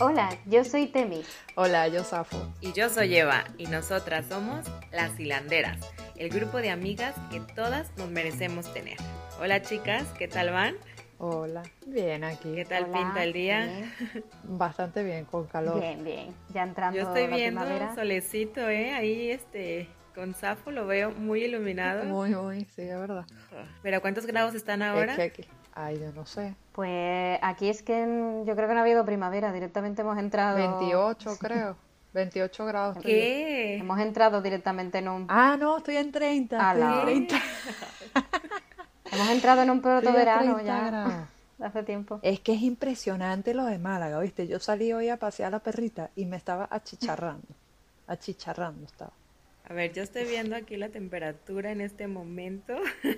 Hola, yo soy Temis. Hola, yo Safo. Y yo soy Eva, y nosotras somos las hilanderas, el grupo de amigas que todas nos merecemos tener. Hola chicas, ¿qué tal van? Hola, bien aquí. ¿Qué tal Hola, pinta el día? bien. Bastante bien, con calor. Bien, bien. Ya entrando Yo estoy la viendo primavera. solecito, ¿eh? Ahí, este, con Safo lo veo muy iluminado. Muy, muy, sí, es verdad. Pero ¿cuántos grados están ahora? Es que aquí, ay, yo no sé, Pues aquí es que yo creo que no ha habido primavera, directamente hemos entrado. 28 creo, 28 grados. ¿Qué? Hemos entrado directamente en un. Ah, no, estoy en 30. Ala. estoy en 30. Hemos entrado en un Estoy a protoverano 30 ya. grados. Hace tiempo. Es que es impresionante lo de Málaga, ¿viste? Yo salí hoy a pasear a la perrita y me estaba achicharrando. Achicharrando estaba. A ver, yo estoy viendo aquí la temperatura en este momento.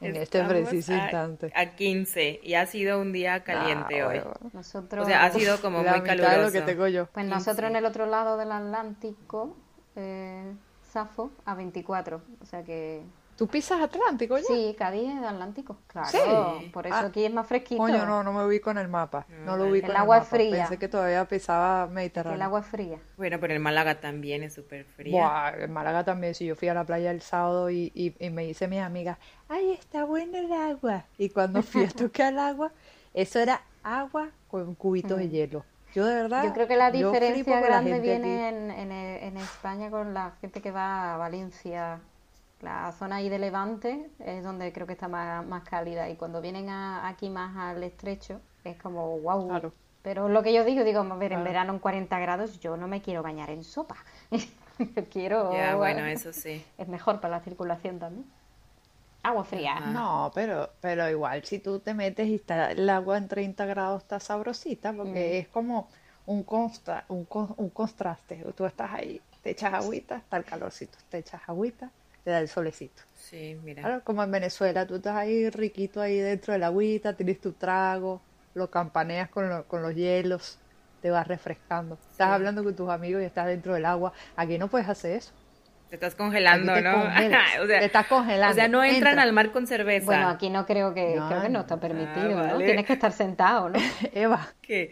En este preciso a- instante. A 15 y ha sido un día caliente Ah, hoy. bueno. Nosotros. O sea, ha sido como La muy mitad caluroso. de lo que tengo yo. Pues nosotros en el otro lado del Atlántico, eh, Safo, a 24. O sea que. ¿Tú pisas Atlántico ya? Sí, Cádiz es Atlántico. Claro. Sí. Por eso Ah, aquí es más fresquito. Coño, no, no me ubico en el mapa. No lo ubico El en agua el mapa. fría. Pensé que todavía pisaba Mediterráneo. el agua es fría. Bueno, pero en Málaga también es súper fría. Buah, en Málaga también, si yo fui a la playa el sábado y, y, y me dice mi amiga, ay, está bueno el agua. Y cuando fui a tocar el agua, eso era agua con cubitos de hielo. Yo de verdad, Mm. Yo creo que la diferencia la grande viene aquí. en, en, en España con la gente que va a Valencia. La zona ahí de Levante es donde creo que está más, más cálida. Y cuando vienen a- aquí más al estrecho, es como wow. Claro. Pero lo que yo digo, digo, a ver, en Claro. verano en 40 grados yo no me quiero bañar en sopa. Yo quiero... Ya, bueno, eso sí. Es mejor para la circulación también. Agua fría. Ajá. No, pero, pero igual si tú te metes y está el agua en 30 grados está sabrosita porque es como un, consta, un, con- un contraste. Tú estás ahí, te echas agüita, está el calorcito, te echas agüita, te da el solecito. Sí, mira. Claro, como en Venezuela, tú estás ahí riquito ahí dentro de la agüita, tienes tu trago, lo campaneas con, lo- con los hielos, te vas refrescando. Estás hablando con tus amigos y estás dentro del agua. Aquí no puedes hacer eso. Te estás congelando, te ¿no? o sea, te estás congelando. O sea, no entran Entra. al mar con cerveza. Bueno, aquí no creo que, No, creo que no está permitido, ¿no? vale. Tienes que estar sentado, ¿no? Eva, ¿Qué?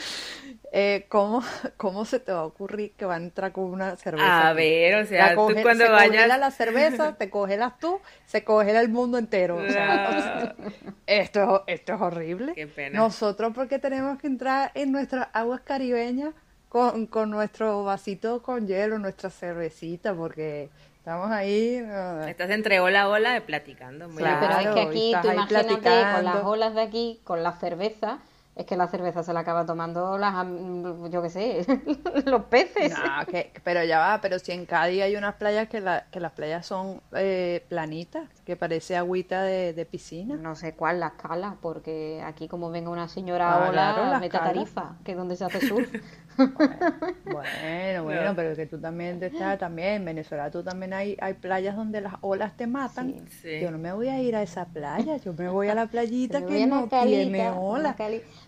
eh, ¿cómo, ¿cómo se te va a ocurrir que va a entrar con una cerveza? A ver, o sea, tú cuando se vayas... congela la cerveza, te congelas tú, se congela el mundo entero. O sea, Esto, esto es horrible. Qué pena. Nosotros porque tenemos que entrar en nuestras aguas caribeñas con, con nuestro vasito con hielo, nuestra cervecita, porque estamos ahí. ah, Estás entre ola a ola platicando. Muy Sí, pero es que aquí, tú imagínate con las olas de aquí, con la cerveza, es que la cerveza se la acaba tomando las, yo qué sé, los peces. No, que- pero ya va, pero si en Cádiz hay unas playas que, la, que las playas son eh, planitas, que parece agüita de, de piscina. No sé cuál, la escala, porque aquí como venga una señora Ah, ola, claro, la mete a escala. Tarifa, que es donde se hace surf. Bueno, bueno, pero que tú también te estás, también en Venezuela tú también hay, hay playas donde las olas te matan. Sí. Sí. Yo no me voy a ir a esa playa, yo me voy a la playita que no calita, tiene olas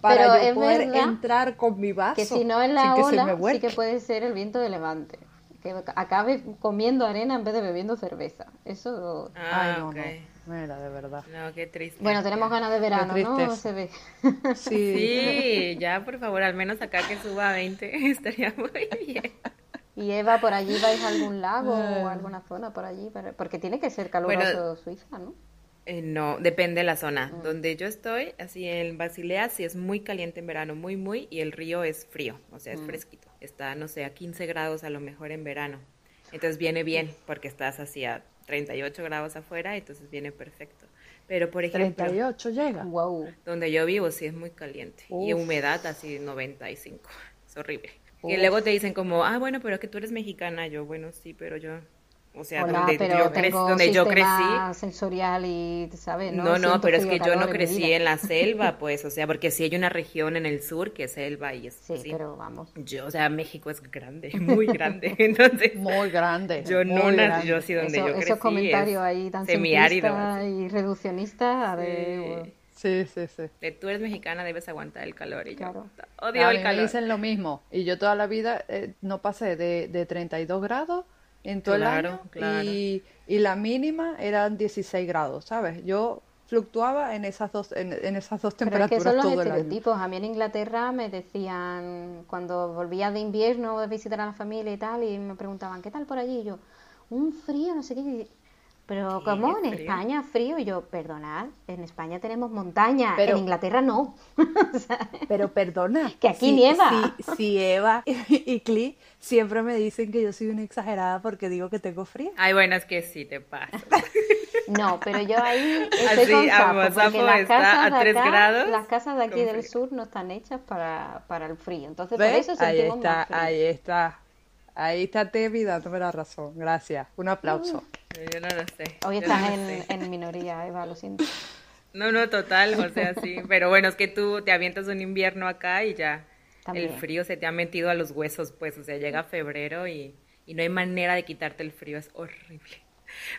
para Pero yo es poder entrar con mi vaso Que si no es la sin que se me ola, sí que puede ser el viento de levante. Que acabe comiendo arena en vez de bebiendo cerveza. Eso... Ah, Ay, no, mira, de verdad. No, qué triste. Bueno, tenemos ganas de verano, ¿no? Se ve. Sí, Sí, ya por favor, al menos acá que suba a 20 estaría muy bien. Y Eva, ¿por allí vais a algún lago o alguna zona por allí? Para- Porque tiene que ser caluroso Bueno, Suiza, ¿no? Eh, no, depende de la zona. Donde yo estoy, así en Basilea, sí es muy caliente en verano, muy, muy, y el río es frío, o sea, es fresquito. Está, no sé, a 15 grados a lo mejor en verano. Entonces viene bien, porque estás así a 38 grados afuera, entonces viene perfecto. Pero, por ejemplo, 38 llega. Wow. donde yo vivo sí es muy caliente. Y humedad así 95. Es horrible. Y luego te dicen como, ah, bueno, pero que tú eres mexicana. Yo, bueno, sí, pero yo, o sea, Hola, donde pero yo, crecí, tengo donde yo crecí. sensorial y, ¿sabes? No, no, Siento pero es que yo no calor crecí en la selva, pues, o sea, porque sí hay una región en el sur que es selva y es Sí, así. pero vamos. Yo, o sea, México es grande, muy grande, entonces Muy grande. yo no muy nací, grande. yo sí donde Eso- yo crecí esos comentarios es ahí tan semiárido. y reduccionistas de... Sí. Sí, sí, sí. De tú eres mexicana, debes aguantar el calor y Claro. yo odio a el mí me calor. dicen lo mismo. Y yo toda la vida eh, no pasé de, de 32 grados en todo el año Y, y la mínima eran 16 grados, ¿sabes? Yo fluctuaba en esas dos en, esas dos temperaturas Pero es que son los estereotipos. A mí en Inglaterra me decían cuando volvía de invierno de visitar a la familia y tal y me preguntaban qué tal por allí y yo un frío no sé qué pero ¿cómo? ¿En España frío? Y yo, perdonad, en España tenemos montaña, en Inglaterra no. pero perdona. Que aquí nieva. Si, Eva y, Cli siempre me dicen que yo soy una exagerada porque digo que tengo frío. Ay, bueno, es que sí te pasa. no, pero yo ahí estoy Así, con porque las casas, a 3 grados, las casas de aquí del sur no están hechas para, para el frío. Entonces, por eso ahí está, Ahí está. Ahí está Tevi dándome la razón. Gracias. Un aplauso. Yo no lo sé. Hoy estás en, minoría, Eva, lo siento. No, no, total, o sea, sí. Pero bueno, es que tú te avientas un invierno acá y ya el frío se te ha metido a los huesos, pues, o sea, llega febrero y, no hay manera de quitarte el frío, es horrible.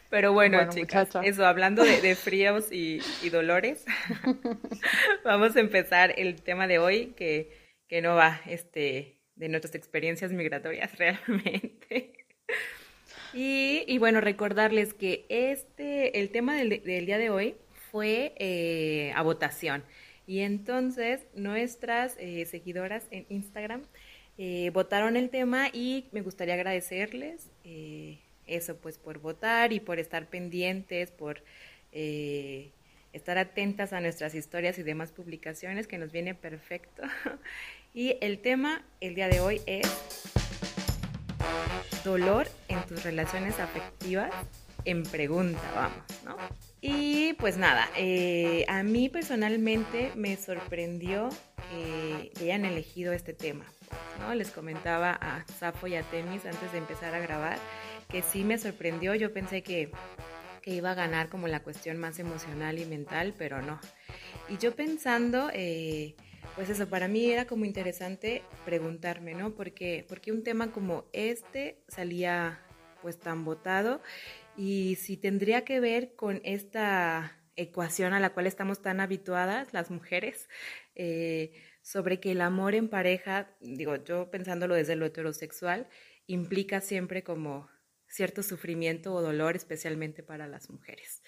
Pero bueno, chicas, eso, hablando de, fríos y, y dolores, vamos a empezar el tema de hoy que, que no va este, de nuestras experiencias migratorias realmente. Y, bueno, recordarles que este, el tema del, día de hoy fue eh, a votación. Y entonces nuestras eh, seguidoras en Instagram eh, votaron el tema y me gustaría agradecerles eso, pues por votar y por estar pendientes, por estar atentas a nuestras historias y demás publicaciones, que nos viene perfecto. Y el tema el día de hoy es dolor en tus relaciones afectivas en pregunta, vamos, ¿no? Y pues nada, eh, a mí personalmente me sorprendió que hayan elegido este tema, ¿no? Les comentaba a Safo y a Temis antes de empezar a grabar que sí me sorprendió, yo pensé que, que iba a ganar como la cuestión más emocional y mental, pero no. Y yo pensando... Eh, pues eso, para mí era como interesante preguntarme, ¿no? Porque, porque un tema como este salía pues tan votado y si tendría que ver con esta ecuación a la cual estamos tan habituadas las mujeres, eh, sobre que el amor en pareja, digo, yo pensándolo desde lo heterosexual, implica siempre como cierto sufrimiento o dolor, especialmente para las mujeres.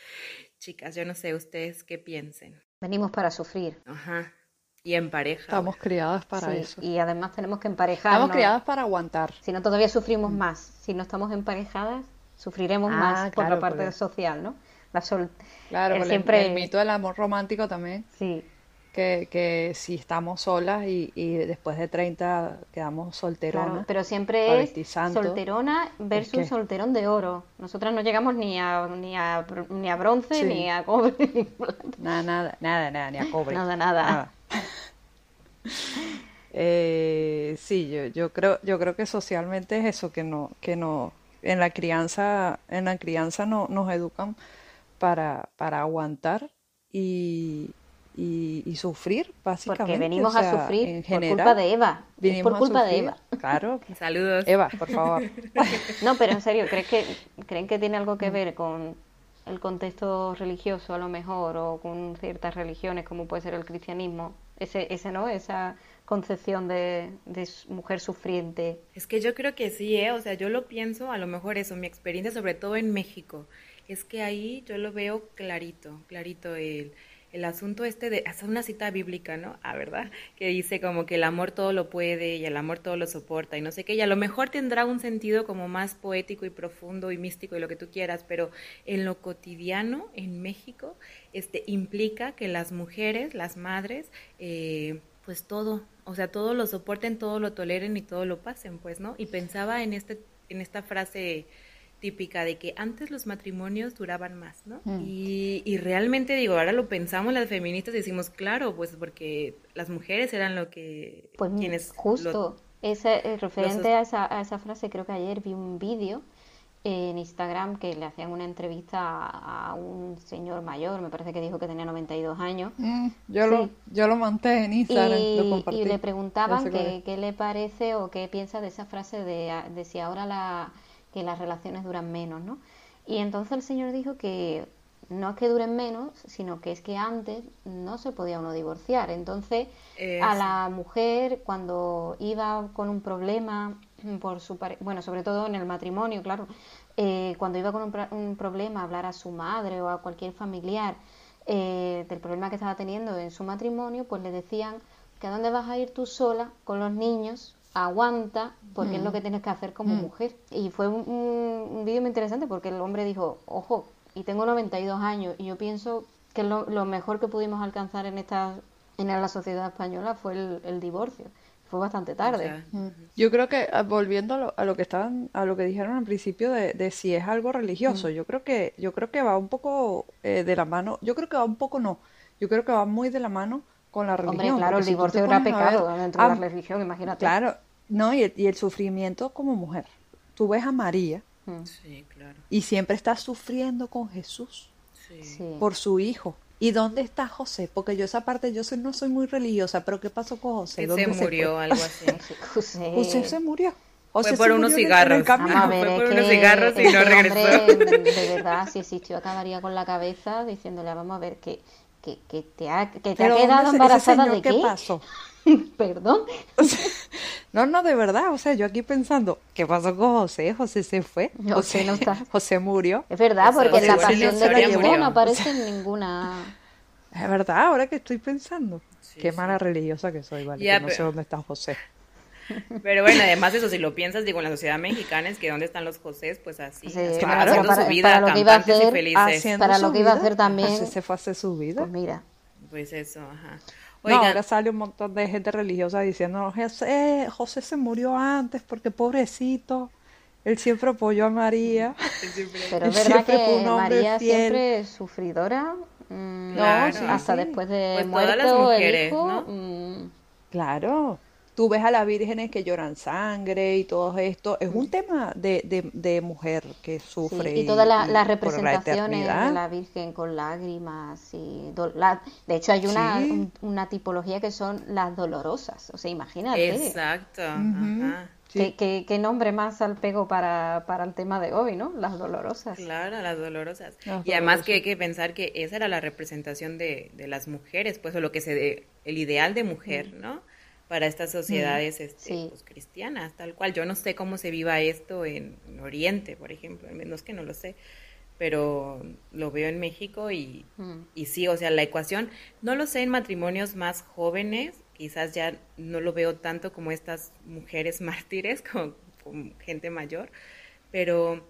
Chicas, yo no sé ustedes qué piensen. Venimos para sufrir. Ajá. Y en pareja. Estamos criadas para eso. Y además tenemos que emparejar. Estamos criadas para aguantar. Si no, todavía sufrimos mm. más. Si no estamos emparejadas, sufriremos ah, más por la parte social, ¿no? La sol... Claro, el, siempre... el, mito del amor romántico también. Sí. Que, que si estamos solas y, y después de 30 quedamos solteronas. pero siempre es solterona versus solterón de oro. Nosotras no llegamos ni a, ni a, ni a bronce, ni a cobre. nada, nada, nada, nada, ni a cobre. nada. nada. Eh, sí, yo, yo creo, yo creo que socialmente es eso que no, que no, en la crianza, en la crianza no, nos educan para, para aguantar y, y, sufrir, básicamente. Porque venimos a sufrir por culpa de Eva. por culpa de Eva. Claro. Saludos. Eva, por favor. No, pero en serio, ¿crees que, ¿creen que tiene algo que ver con el contexto religioso a lo mejor o con ciertas religiones como puede ser el cristianismo? ese, ese ¿no? Esa concepción de, de, mujer sufriente. Es que yo creo que sí, ¿eh? O sea, yo lo pienso, a lo mejor eso, mi experiencia, sobre todo en México, es que ahí yo lo veo clarito, clarito el el asunto este de una cita bíblica, ¿no? Ah, ¿verdad? Que dice como que el amor todo lo puede y el amor todo lo soporta y no sé qué, y a lo mejor tendrá un sentido como más poético y profundo y místico y lo que tú quieras, pero en lo cotidiano en México este implica que las mujeres, las madres, eh, pues todo, o sea, todo lo soporten, todo lo toleren y todo lo pasen, pues, ¿no? Y pensaba en este en esta frase típica de que antes los matrimonios duraban más, ¿no? Mm. Y, realmente digo, ahora lo pensamos las feministas y decimos, claro, pues porque las mujeres eran lo que... Pues quienes justo, ese, eh, referente a, esa, a esa frase, creo que ayer vi un vídeo en Instagram que le hacían una entrevista a, un señor mayor, me parece que dijo que tenía 92 años. Mm, yo, lo, yo lo monté en Instagram, y, lo compartí. Y le preguntaban qué, le parece o qué piensa de esa frase de, de si ahora la que las relaciones duran menos, ¿no? Y entonces el Señor dijo que no es que duren menos, sino que es que antes no se podía uno divorciar. Entonces, a la mujer, cuando iba con un problema por su bueno, sobre todo en el matrimonio, claro, eh, cuando iba con un, problema a hablar a su madre o a cualquier familiar eh, del problema que estaba teniendo en su matrimonio, pues le decían que a dónde vas a ir tú sola con los niños, aguanta, porque es lo mm. que tienes que hacer como mm. mujer. Y fue un, un vídeo muy interesante porque el hombre dijo, ojo, y tengo 92 años, y yo pienso que lo, lo mejor que pudimos alcanzar en esta en la sociedad española fue el, divorcio. Fue bastante tarde. Mm. Yo creo que ah, volviendo a lo, que estaban, a lo que dijeron al principio de, si es algo religioso, yo creo que, yo creo que va un poco eh, de la mano. Yo creo que va un poco no. Yo creo que va muy de la mano con la religión. Hombre, claro, el divorcio era pecado dentro de la religión, imagínate. Claro, no, y el, y el sufrimiento como mujer. Tú ves a María sí, claro. y siempre está sufriendo con Jesús por su hijo. ¿Y dónde está José? Porque yo esa parte, yo no soy muy religiosa, pero ¿qué pasó con José? se murió, algo así. José. se murió. fue por unos cigarros. fue por unos cigarros y no regresó. de verdad, si existió, acabaría con la cabeza diciéndole, vamos a ver, que, que, que te ha, que te ha quedado embarazada de qué. ¿Qué pasó? Perdón. no, no, de verdad. O sea, yo aquí pensando, ¿qué pasó con José? José se fue. José, no está. José murió. Es verdad, porque la pasión de Cristo no aparece en ninguna. Es verdad, ahora que estoy pensando. Qué mala religiosa que soy, vale. no sé dónde está José. Pero bueno, además eso, si lo piensas, digo, en la sociedad mexicana es que dónde están los José, pues así, claro, para, su vida, lo que iba a hacer, Para lo que iba a hacer también. José se fue a hacer su vida. Pues mira. Pues eso, ajá no, ahora sale un montón de gente religiosa diciendo, José, José se murió antes porque pobrecito, él siempre apoyó a María. Pero es verdad que María siempre es sufridora, mm, no, hasta después de pues muerto el hijo. ¿no? Mm. Claro tú ves a las vírgenes que lloran sangre y todo esto, es un tema de, de, de mujer que sufre. y todas las representaciones de la Virgen con lágrimas. y De hecho, hay una, una tipología que son las dolorosas, o sea, imagínate. Exacto. ¿Qué, nombre más al pego para, para, el tema de hoy, ¿no? Las dolorosas. Claro, las dolorosas. y además que hay que pensar que esa era la representación de, de las mujeres, pues, o lo que se de, el ideal de mujer, ¿no? Para estas sociedades este, pues, cristianas, tal cual. Yo no sé cómo se viva esto en, Oriente, por ejemplo, al menos que no lo sé, pero lo veo en México y, y sí, o sea, la ecuación, no lo sé en matrimonios más jóvenes, quizás ya no lo veo tanto como estas mujeres mártires, como, gente mayor, pero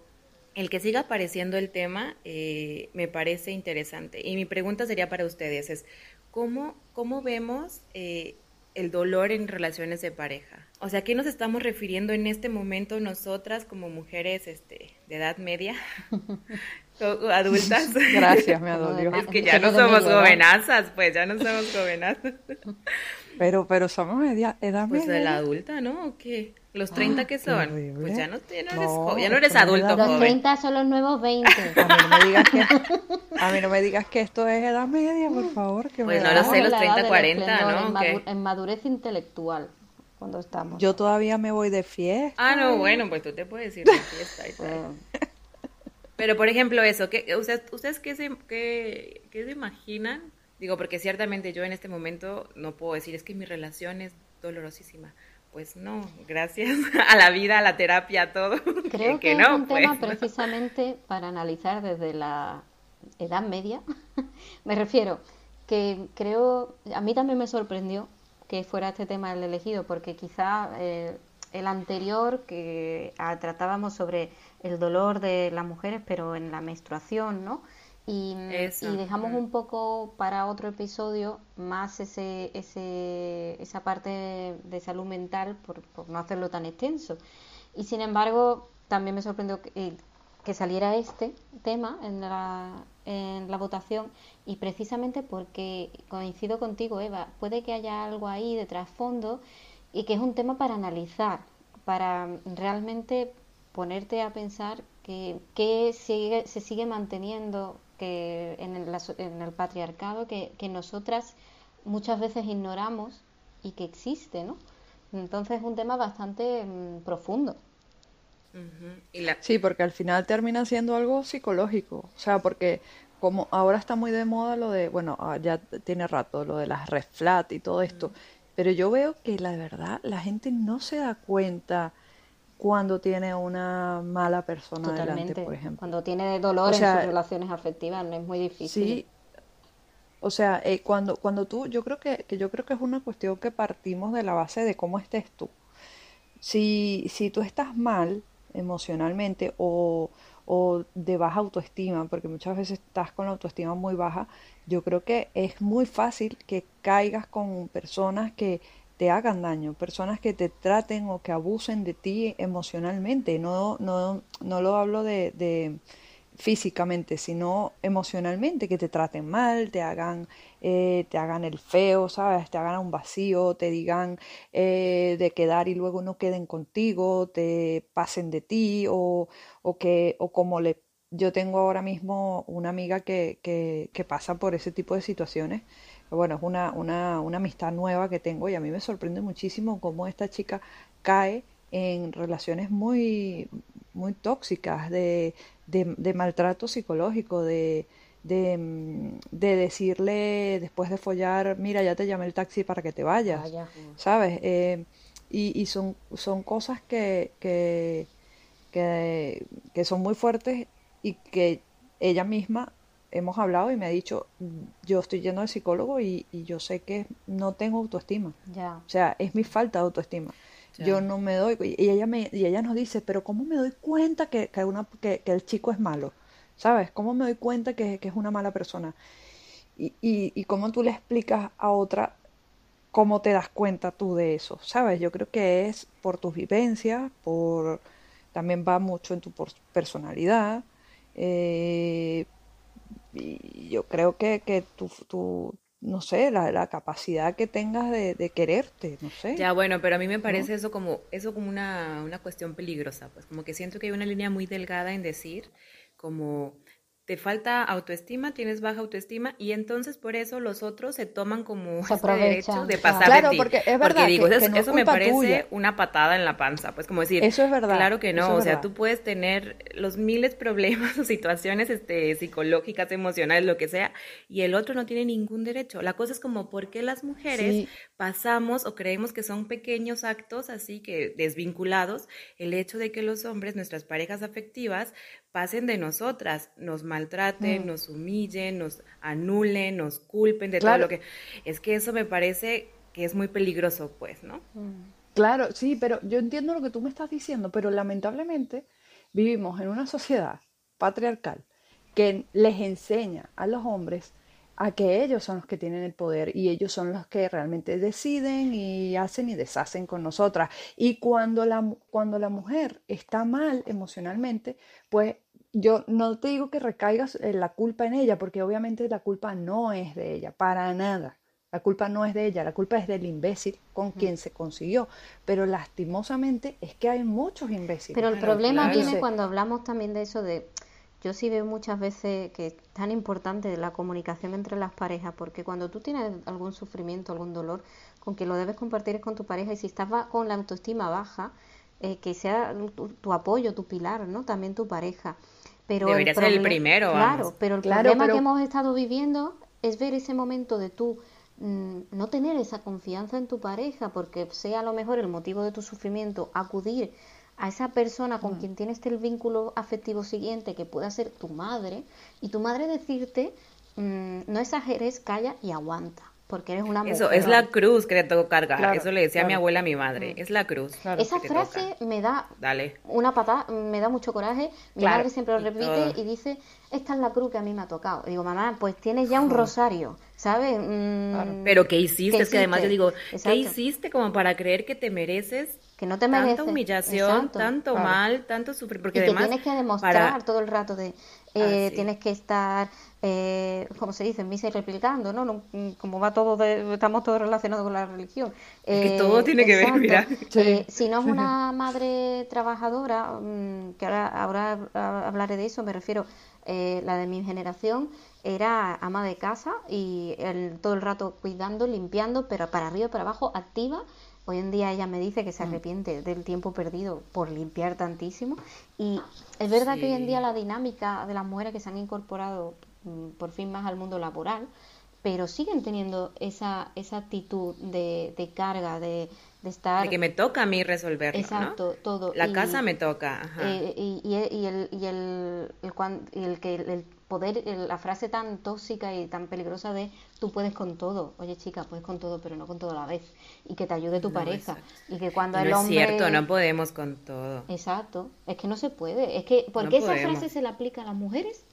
el que siga apareciendo el tema eh, me parece interesante. Y mi pregunta sería para ustedes es, ¿cómo, cómo vemos eh, el dolor en relaciones de pareja. O sea, ¿a qué nos estamos refiriendo en este momento nosotras como mujeres este, de edad media? adultas. Gracias, me adolió. Es que ya no somos jovenazas, pues ya no somos jovenazas. Pero, pero somos edad media. Pues de la adulta, ¿no? ¿O qué? ¿Los 30 ah, qué son? pues ya no, eres, ya no eres adulto Los 30 son los nuevos 20. A mí, no me digas que, a mí no me digas que esto es edad media, por favor. Que pues no lo sé, los 30, 40, ¿no? En, madurez intelectual, cuando estamos. Yo todavía me voy de fiesta. Ah, no, bueno, pues tú te puedes ir de fiesta y tal. Pero, por ejemplo, eso, ¿qué, ¿ustedes, ustedes qué, se, qué, qué se imaginan? Digo, porque ciertamente yo en este momento no puedo decir, es que mi relación es dolorosísima pues no, gracias a la vida, a la terapia, a todo. Creo que, es un tema pues, precisamente para analizar desde la edad media. me refiero que creo, a mí también me sorprendió que fuera este tema el elegido, porque quizá eh, el anterior que ah, tratábamos sobre el dolor de las mujeres, pero en la menstruación, ¿no? Y, dejamos un poco para otro episodio más ese, ese, esa parte de, salud mental por, no hacerlo tan extenso. Y sin embargo, también me sorprendió que, eh, que saliera este tema en la, en la votación y precisamente porque coincido contigo, Eva, puede que haya algo ahí de trasfondo y que es un tema para analizar, para realmente ponerte a pensar que, que sigue, se sigue manteniendo que en el, en el patriarcado que, que, nosotras muchas veces ignoramos y que existe, ¿no? Entonces es un tema bastante mm, profundo. Sí, porque al final termina siendo algo psicológico, o sea, porque como ahora está muy de moda lo de, bueno, ah, ya tiene rato lo de las red flat y todo esto, pero yo veo que la verdad la gente no se da cuenta cuando tiene una mala persona delante, por ejemplo. Cuando tiene dolor en sus relaciones afectivas, no es muy difícil. Sí. O sea, eh, cuando, cuando tú, yo creo que, que yo creo que es una cuestión que partimos de la base de cómo estés tú. Si, si tú estás mal emocionalmente o, o de baja autoestima, porque muchas veces estás con la autoestima muy baja, yo creo que es muy fácil que caigas con personas que te hagan daño, personas que te traten o que abusen de ti emocionalmente. No, no, no lo hablo de, físicamente, sino emocionalmente, que te traten mal, te hagan, eh, te hagan el feo, ¿sabes? Te hagan un vacío, te digan eh, de quedar y luego no queden contigo, te pasen de ti o, o que, o como le... Yo tengo ahora mismo una amiga que, que pasa por ese tipo de situaciones bueno, es una, una, una amistad nueva que tengo y a mí me sorprende muchísimo cómo esta chica cae en relaciones muy, muy tóxicas, de, de, maltrato psicológico, de, de, mm, de, decirle después de follar, mira, ya te llamé el taxi para que te vayas, ¿sabes? Eh, y, y son, son cosas que, que, que, que son muy fuertes y que ella misma hemos hablado y me ha dicho, yo estoy yendo al psicólogo y, yo sé que no tengo autoestima. Ya. O sea, es mi falta de autoestima. Yo no me doy, y ella, me, y ella nos dice, pero ¿cómo me doy cuenta que, que, una, que, el chico es malo? ¿Sabes? ¿Cómo me doy cuenta que, es una mala persona? Y, y, y cómo tú le explicas a otra cómo te das cuenta tú de eso, ¿sabes? Yo creo que es por tus vivencias, por también va mucho en tu personalidad, eh, y yo creo que, que tu, no sé, la, la, capacidad que tengas de, de, quererte, no sé. Ya, bueno, pero a mí me parece eso como, eso como una, una cuestión peligrosa, pues como que siento que hay una línea muy delgada en decir como te falta autoestima, tienes baja autoestima y entonces por eso los otros se toman como este derecho de pasar claro, de ti. porque es verdad digo, que, eso, no eso me parece una patada en la panza, pues como decir, eso es verdad, claro que no, o sea, tú puedes tener los miles problemas o situaciones este, psicológicas, emocionales, lo que sea, y el otro no tiene ningún derecho. La cosa es como por qué las mujeres sí. Pasamos o creemos que son pequeños actos así que desvinculados el hecho de que los hombres, nuestras parejas afectivas, pasen de nosotras, nos maltraten, mm. nos humillen, nos anulen, nos culpen de claro. todo lo que... Es que eso me parece que es muy peligroso, pues, ¿no? Mm. Claro, sí, pero yo entiendo lo que tú me estás diciendo, pero lamentablemente vivimos en una sociedad patriarcal que les enseña a los hombres a que ellos son los que tienen el poder y ellos son los que realmente deciden y hacen y deshacen con nosotras. Y cuando la, cuando la mujer está mal emocionalmente, pues yo no te digo que recaigas eh, la culpa en ella, porque obviamente la culpa no es de ella, para nada. La culpa no es de ella, la culpa es del imbécil con quien se consiguió. Pero lastimosamente es que hay muchos imbéciles. Pero el problema claro. viene cuando hablamos también de eso de... Yo sí veo muchas veces que es tan importante la comunicación entre las parejas, porque cuando tú tienes algún sufrimiento, algún dolor, con quien lo debes compartir es con tu pareja, y si estás con la autoestima baja, eh, que sea tu, tu, apoyo, tu pilar, ¿no? También tu pareja. Pero Debería el ser el primero. Claro, vamos. pero el Claro, problema pero- que hemos estado viviendo es ver ese momento de tú mm, no tener esa confianza en tu pareja, porque sea a lo mejor el motivo de tu sufrimiento, acudir a esa persona con quien tienes el vínculo afectivo siguiente, que pueda ser tu madre, y tu madre decirte, mm, no exageres, calla y aguanta, porque eres una mujer. Eso, es la cruz que te tocó cargar. Claro, Eso le decía a mi abuela a mi madre. Es la cruz. Claro. Esa que te frase toca. me da Dale. una patada, me da mucho coraje. Mi Claro, madre siempre lo repite y dice, esta es la cruz que a mí me ha tocado. Y digo, mamá, pues tienes ya un rosario, ¿sabes? Mm, Claro. Pero ¿qué hiciste? ¿Qué es que además yo digo, Exacto. ¿qué hiciste como para creer que te mereces que no te mereces. tanta humillación, Exacto. tanto Claro. mal, tanto sufrir? Porque y que además tienes que demostrar para- todo el rato de eh, Ah, sí. tienes que estar eh, como se dice en misa y replicando no, No, como va todo de- estamos todos relacionados con la religión Es que Eh, todo tiene que ver, mira. Sí. Eh, si no es una madre trabajadora mm, que ahora ahora ah, hablaré de eso me refiero eh, la de mi generación era ama de casa y el- todo el rato cuidando limpiando pero para arriba y para abajo activa Hoy en día ella me dice que Mm. se arrepiente del tiempo perdido por limpiar tantísimo. Y es verdad que hoy en día la dinámica de las mujeres que se han incorporado mm, por fin más al mundo laboral, pero siguen teniendo esa, esa actitud de, de carga, de, de estar... De que me toca a mí resolverlo, Exacto, todo. La casa me toca, ajá. Eh, y, y, el, y el, el, que el poder, la frase tan tóxica y tan peligrosa de tú puedes con todo. Oye, chica, puedes con todo, pero no con todo a la vez. Y que te ayude tu pareja. Y que cuando el hombre... es cierto, no podemos con todo. Exacto. Es que no se puede. Es que, ¿por qué esa frase se le aplica a las mujeres?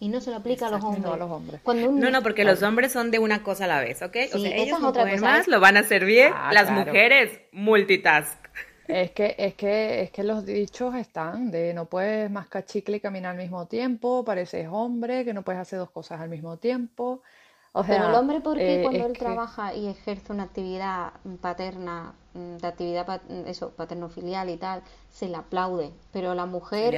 y no se lo aplica a los hombres. No, a los hombres. no, no, porque los hombres son de una cosa a la vez, ¿ok? o sea, ellos no pueden más, lo van a hacer bien. Ah, Las mujeres, multitask. Es que, es que, es que los dichos están de no puedes mascar chicle y caminar al mismo tiempo, pareces hombre, que no puedes hacer dos cosas al mismo tiempo. O sea, Pero el hombre, ¿por qué eh, cuando él trabaja y ejerce una actividad paterna, mm, de actividad mm, eso, paterno-filial y tal, se le aplaude? Pero la mujer,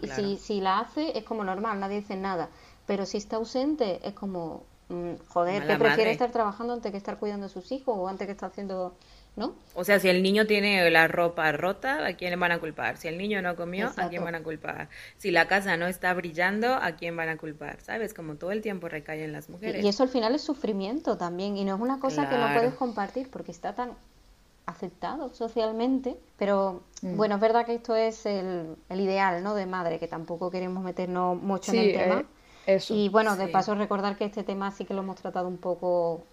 si, si, si, la hace, es como normal, nadie dice nada. Pero si está ausente, es como, mm, joder, que prefiere estar trabajando antes que estar cuidando a sus hijos o antes que estar haciendo ¿no? O sea, si el niño tiene la ropa rota, ¿a quién le van a culpar? Si el niño no comió, ¿a quién van a culpar? Si la casa no está brillando, ¿a quién van a culpar? ¿Sabes? Como todo el tiempo recae en las mujeres. Y, eso al final es sufrimiento también, y no es una cosa que no puedes compartir porque está tan aceptado socialmente, pero mm. bueno, es verdad que esto es el, ideal, ¿no? De madre, que tampoco queremos meternos mucho en el tema. Eh, y bueno, de paso recordar que este tema sí que lo hemos tratado un poco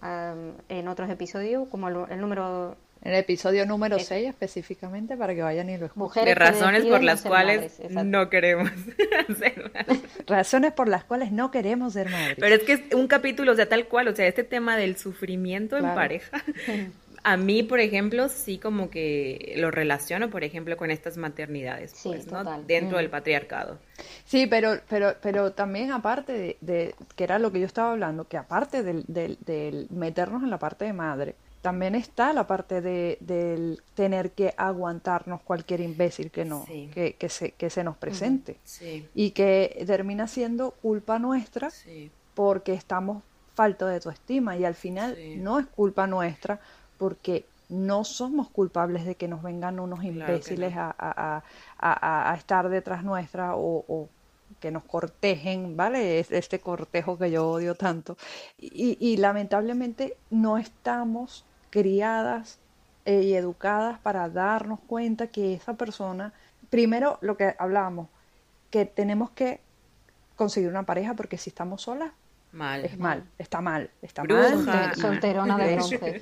en otros episodios, como el número en el episodio número 6 específicamente para que vayan y lo escuchen. De razones por las cuales no queremos ser madres. Razones por las cuales no queremos ser madres. Pero es que es un capítulo, o sea, tal cual, o sea, este tema del sufrimiento en pareja. A mí, por ejemplo, sí como que lo relaciono, por ejemplo, con estas maternidades, pues, ¿no? Dentro del patriarcado. Sí, pero, pero, pero también aparte de, que era lo que yo estaba hablando, que aparte del, del meternos en la parte de madre, también está la parte de, del tener que aguantarnos cualquier imbécil que, no, que, que, se, que se nos presente. Y que termina siendo culpa nuestra porque estamos falto de tu estima y al final no es culpa nuestra porque no somos culpables de que nos vengan unos imbéciles a, a, a, a, estar detrás nuestra o, o que nos cortejen, ¿vale? Este cortejo que yo odio tanto. Y, y lamentablemente no estamos criadas eh, y educadas para darnos cuenta que esa persona, primero lo que hablábamos, que tenemos que conseguir una pareja porque si estamos solas, mal. es mal, está mal, está mal. Solterona de bronce.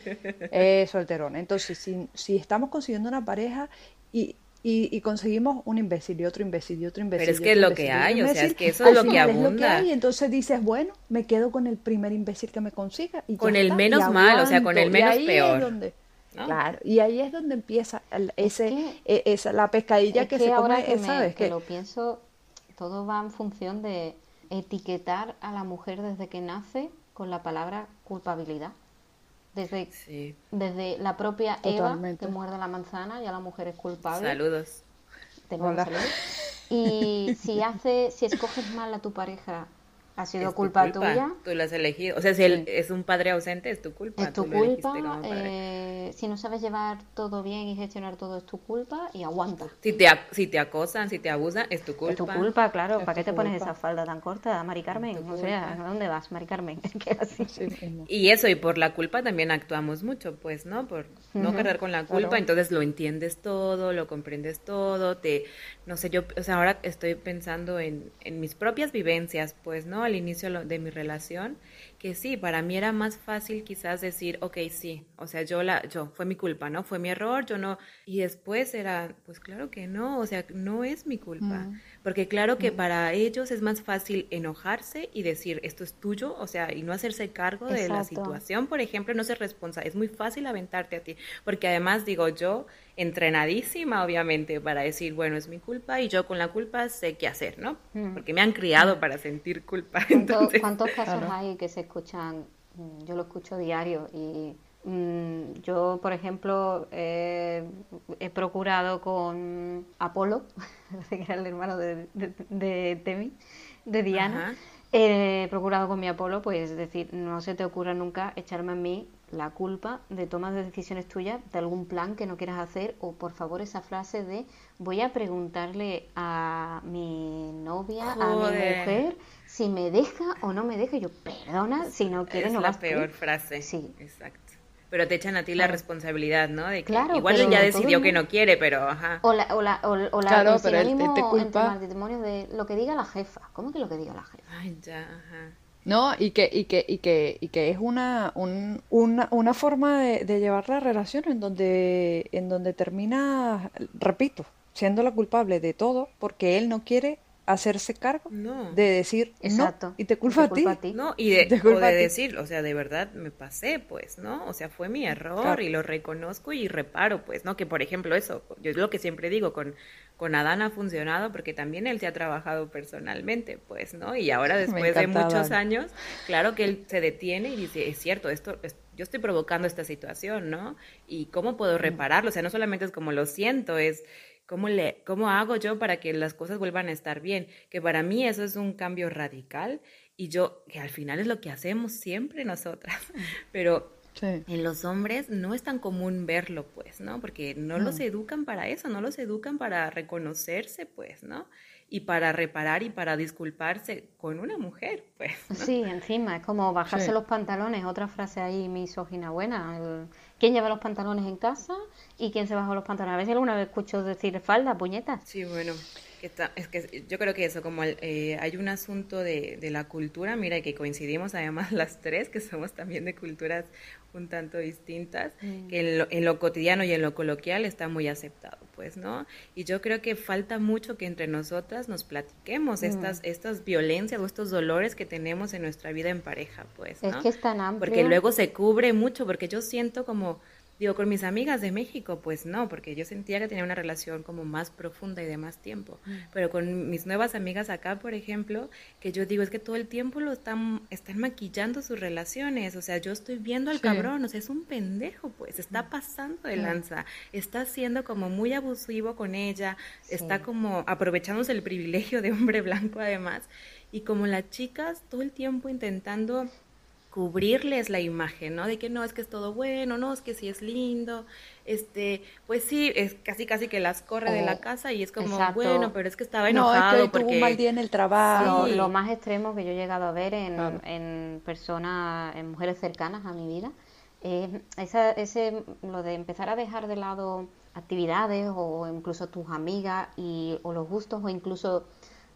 Eh, solterona. Entonces, si, si estamos consiguiendo una pareja y y, conseguimos un imbécil y otro imbécil y otro imbécil. Pero es que es lo que hay, o sea, es que eso es lo que abunda. y entonces dices, bueno, me quedo con el primer imbécil que me consiga. Y con el menos mal, o sea, con el menos peor. Claro, y ahí es donde empieza ese, e, esa, la pescadilla que, se come, que ¿sabes? Que lo pienso, todo va en función de etiquetar a la mujer desde que nace con la palabra culpabilidad. Desde, desde la propia Eva que muerde la manzana, ya la mujer es culpable. Saludos. Y si hace, si escoges mal a tu pareja ha sido culpa, tuya. Tú lo has elegido. O sea, si él es un padre ausente, es tu culpa. Es tu culpa. Eh, si no sabes llevar todo bien y gestionar todo, es tu culpa y aguanta. Si te, si te acosan, si te abusan, es tu culpa. Es tu culpa, claro. ¿Para qué te pones esa falda tan corta, Mari Carmen? O sea, ¿a dónde vas, Mari Carmen? y eso, y por la culpa también actuamos mucho, pues, ¿no? Por no cargar con la culpa, entonces lo entiendes todo, lo comprendes todo, te, no sé, yo, o sea, ahora estoy pensando en, en mis propias vivencias, pues, ¿no? Al inicio de mi relación, que sí, para mí era más fácil quizás decir, ok, sí, o sea, yo la, yo, fue mi culpa, ¿no? Fue mi error, yo no, y después era, pues claro que no, o sea, no es mi culpa, mm. Porque claro que mm. para ellos es más fácil enojarse y decir, esto es tuyo, o sea, y no hacerse cargo de la situación, por ejemplo, no ser responsable, es muy fácil aventarte a ti, porque además digo yo, entrenadísima, obviamente, para decir, bueno, es mi culpa y yo con la culpa sé qué hacer, ¿no? Mm. Porque me han criado para sentir culpa. ¿Cuántos casos hay que se escuchan? Mm, yo lo escucho diario y mm, yo, por ejemplo, he procurado con Apolo, que era el hermano de, de, Temi, de Diana. He procurado con mi Apolo, pues decir, no se te ocurra nunca echarme a mí la culpa de tomas de decisiones tuyas, de algún plan que no quieras hacer, o por favor esa frase de voy a preguntarle a mi novia, a mi mujer, si me deja o no me deja. yo, perdona, si no quieres, es no la peor frase. Sí. Exacto. Pero te echan a ti la responsabilidad, ¿no? De que igual él ya decidió que no quiere, pero ajá. O la, o la, o, la claro, pero él te, culpa. matrimonio de lo que diga la jefa. ¿Cómo que lo que diga la jefa? Ay, ya, ajá. No, y que, y que, y que, y que es una, un, una, una forma de, de, llevar la relación en donde, en donde termina, repito, siendo la culpable de todo porque él no quiere hacerse cargo de decir Exacto. y te culpa, a, ti. No, y de, de decir, o sea, de verdad me pasé, pues, ¿no? O sea, fue mi error y lo reconozco y reparo, pues, ¿no? Que por ejemplo eso, yo es lo que siempre digo, con, con Adán ha funcionado porque también él se ha trabajado personalmente, pues, ¿no? Y ahora después de muchos años, claro que él se detiene y dice, es cierto, esto... yo estoy provocando esta situación, ¿no? Y cómo puedo repararlo, o sea, no solamente es como lo siento, es ¿Cómo, le, ¿Cómo hago yo para que las cosas vuelvan a estar bien? Que para mí eso es un cambio radical y yo, que al final es lo que hacemos siempre nosotras, pero en los hombres no es tan común verlo, pues, ¿no? Porque no, no, los educan para eso, no los educan para reconocerse, pues, ¿no? y para reparar y para disculparse con una mujer, pues. Sí, encima, es como bajarse los pantalones, otra frase ahí misógina buena. ¿Quién lleva los pantalones en casa y quién se baja los pantalones? A veces alguna vez escucho decir falda, puñetas. Sí, bueno, es que yo creo que eso, como eh, hay un asunto de, la cultura, mira que coincidimos además las tres, que somos también de culturas un tanto distintas, mm. que en lo, cotidiano y en lo coloquial está muy aceptado, pues, ¿no? Y yo creo que falta mucho que entre nosotras nos platiquemos mm. estas, estas violencias o estos dolores que tenemos en nuestra vida en pareja, pues, ¿no? Es que es tan amplio. Porque luego se cubre mucho, porque yo siento como Digo, con mis amigas de México, pues no, porque yo sentía que tenía una relación como más profunda y de más tiempo. Mm. Pero con mis nuevas amigas acá, por ejemplo, que yo digo, es que todo el tiempo lo están, están maquillando sus relaciones. O sea, yo estoy viendo al cabrón, o sea, es un pendejo, pues, está mm. pasando de lanza, está siendo como muy abusivo con ella, está como aprovechándose el privilegio de hombre blanco además. Y como las chicas todo el tiempo intentando cubrirles la imagen, ¿no? De que no, es que es todo bueno, no, es que sí es lindo, este, pues sí, es casi casi que las corre de la oh, casa y es como, bueno, pero es que estaba enojado no, es que porque... tuvo un mal día en el trabajo. Lo, más extremo que yo he llegado a ver en, en personas, en mujeres cercanas a mi vida, es esa, ese, lo de empezar a dejar de lado actividades o incluso tus amigas y, o los gustos o incluso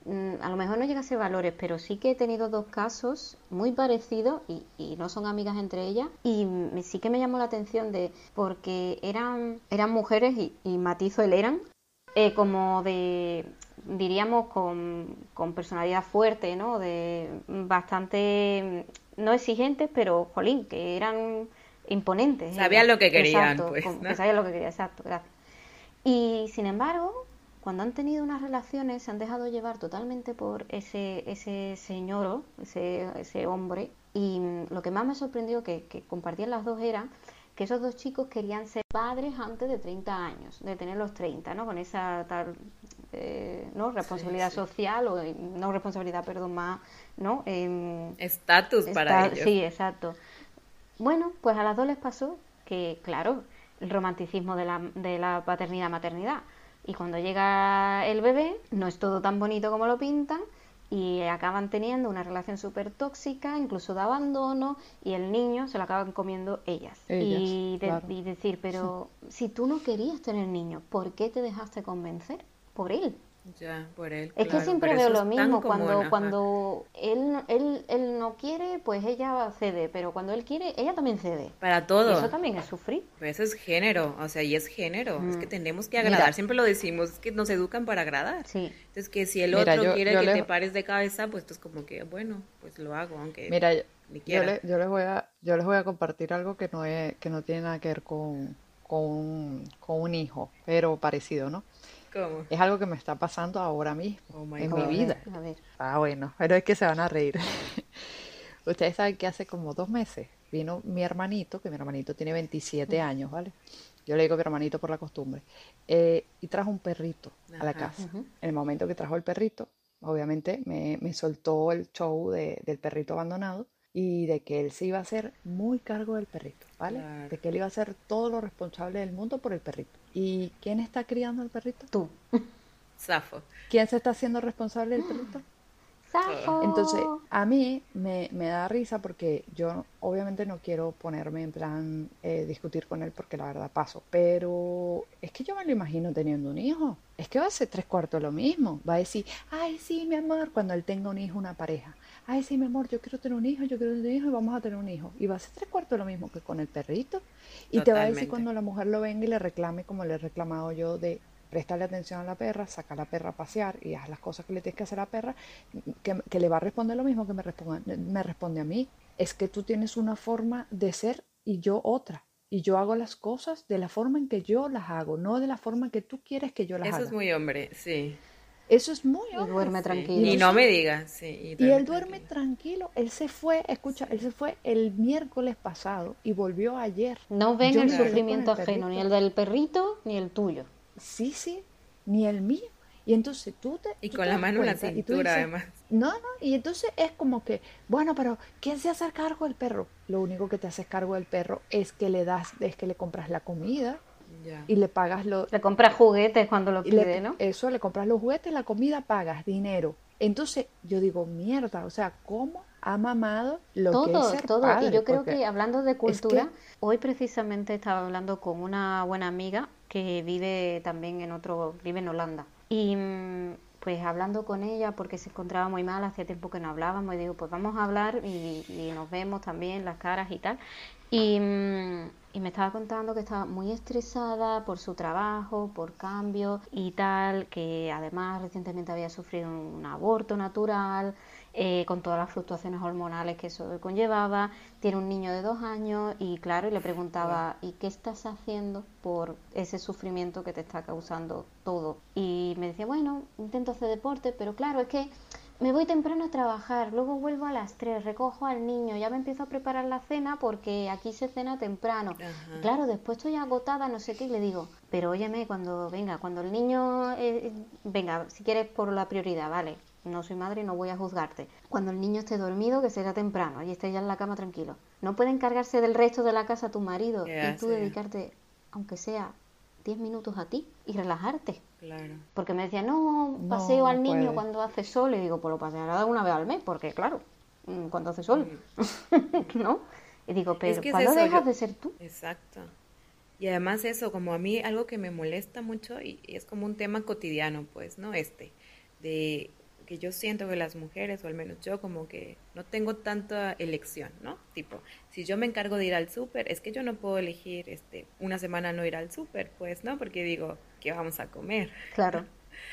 a lo mejor no llega a ser valores, pero sí que he tenido dos casos muy parecidos y, no son amigas entre ellas y sí que me llamó la atención de porque eran eran mujeres y, matizo el eran eh, como de diríamos con, personalidad fuerte, ¿no? De bastante no exigentes, pero jolín, que eran imponentes. Sabían lo que querían, pues. sabían lo que querían, exacto. Y sin embargo, cuando han tenido unas relaciones se han dejado llevar totalmente por ese, ese señor, ese, ese hombre. Y lo que más me sorprendió que, que compartían las dos era que esos dos chicos querían ser padres antes de 30 años, de tener los 30, ¿no? Con esa tal eh, ¿no? responsabilidad social o no responsabilidad, perdón, más, ¿no? Estatus para ellos. Sí, exacto. Bueno, pues a las dos les pasó que, claro, el romanticismo de la, de la paternidad-maternidad y cuando llega el bebé, no es todo tan bonito como lo pintan y acaban teniendo una relación súper tóxica, incluso de abandono, y el niño se lo acaban comiendo ellas. y, y, decir, pero si tú no querías tener niño, ¿por qué te dejaste convencer? Por él. Ya, por él. Es que siempre veo lo mismo, cuando, cuando él, él, él no quiere, pues ella cede, pero cuando él quiere, ella también cede. Para todo. eso también es sufrir. Pues eso es género, o sea, y es género, es que mm. tenemos que agradar, siempre lo decimos, es que nos educan para agradar. Sí. Entonces que si el otro quiere que te pares de cabeza, pues es como que, bueno, pues lo hago, aunque Mira, ni quiera. Yo, les voy a, yo les voy a compartir algo que no, es, que no tiene nada que ver con, con, con un hijo, pero parecido, ¿no? Es algo que me está pasando ahora mismo oh en mi vida. Ah, bueno, pero es que se van a reír. Ustedes saben que hace como dos meses vino mi hermanito, que mi hermanito tiene 27 años, ¿vale? Yo le digo mi hermanito por la costumbre, eh, y trajo un perrito a la casa. En el momento que trajo el perrito, obviamente me, me soltó el show de, del perrito abandonado y de que él se iba a hacer muy cargo del perrito, ¿vale? De que él iba a hacer todo lo responsable del mundo por el perrito. ¿Y quién está criando al perrito? Tú. Safo. ¿Quién se está haciendo responsable del perrito? Entonces, a mí me, me, da risa porque yo obviamente no quiero ponerme en plan eh, discutir con él porque la verdad paso, pero es que yo me lo imagino teniendo un hijo. Es que va a ser tres cuartos lo mismo. Va a decir, ay, sí, mi amor, cuando él tenga un hijo, una pareja. Ay, sí, mi amor, yo quiero tener un hijo, yo quiero tener un hijo y vamos a tener un hijo. Y va a ser tres cuartos lo mismo que con el perrito. Y te va a decir cuando la mujer lo venga y le reclame como le he reclamado yo de prestarle atención a la perra, saca a la perra a pasear y haz las cosas que le tienes que hacer a la perra, que, le va a responder lo mismo que me, responde, me responde a mí. Es que tú tienes una forma de ser y yo otra. Y yo hago las cosas de la forma en que yo las hago, no de la forma en que tú quieres que yo las haga. Eso es muy hombre, sí. Eso es muy. Y duerme tranquilo. Y no me digas, sí. Y, él duerme tranquilo. Él se fue, escucha, él se fue el miércoles pasado y volvió ayer. No ven el sufrimiento ajeno, ni el del perrito, ni el tuyo. Sí, sí, ni el mío. Y entonces tú te... Y con la mano en la cintura, además. No, no, y entonces es como que, bueno, pero ¿quién se hace cargo del perro? Lo único que te haces cargo del perro es que le das, es que le compras la comida y le pagas lo... Le compras juguetes cuando lo pide, ¿no? Eso, le compras los juguetes, la comida, pagas dinero. Entonces yo digo, mierda, o sea, ¿cómo ha mamado lo que es ser todo. y yo creo que hablando de cultura, hoy precisamente estaba hablando con una buena amiga que vive también en otro, vive en Holanda. Y mm, pues hablando con ella porque se encontraba muy mal, hacía tiempo que no hablábamos y digo, pues vamos a hablar y, nos vemos también las caras y tal. Y, mm, y, me estaba contando que estaba muy estresada por su trabajo, por cambio y tal, que además recientemente había sufrido un aborto natural, eh, con todas las fluctuaciones hormonales que eso conllevaba. Tiene un niño de dos años y claro, y le preguntaba, ¿y qué estás haciendo por ese sufrimiento que te está causando todo? Y me decía, bueno, intento hacer deporte, pero claro, es que me voy temprano a trabajar, luego vuelvo a las tres, recojo al niño, ya me empiezo a preparar la cena porque aquí se cena temprano. Claro, después estoy agotada, no sé qué, y le digo, pero óyeme, cuando venga, cuando el niño, eh, venga, si quieres por la prioridad, vale, no soy madre y no voy a juzgarte. Cuando el niño esté dormido, que será temprano y esté ya en la cama tranquilo. No puede encargarse del resto de la casa tu marido y tú dedicarte, aunque sea 10 minutos a ti y relajarte. Claro. Porque me decía, no, paseo al niño cuando hace sol. Y digo, pues lo paseará una vez al mes, porque claro, mm, cuando hace sol, mm. ¿no? Y digo, pero es ¿cuándo dejas de ser tú? Exacto. Y además eso, como a mí algo que me molesta mucho y es como un tema cotidiano, pues, ¿no? Este, de que yo siento que las mujeres, o al menos yo, como que no tengo tanta elección, ¿no? Tipo, si yo me encargo de ir al súper, es que yo no puedo elegir este, una semana no ir al súper, pues, ¿no? Porque digo, ¿qué vamos a comer? Claro.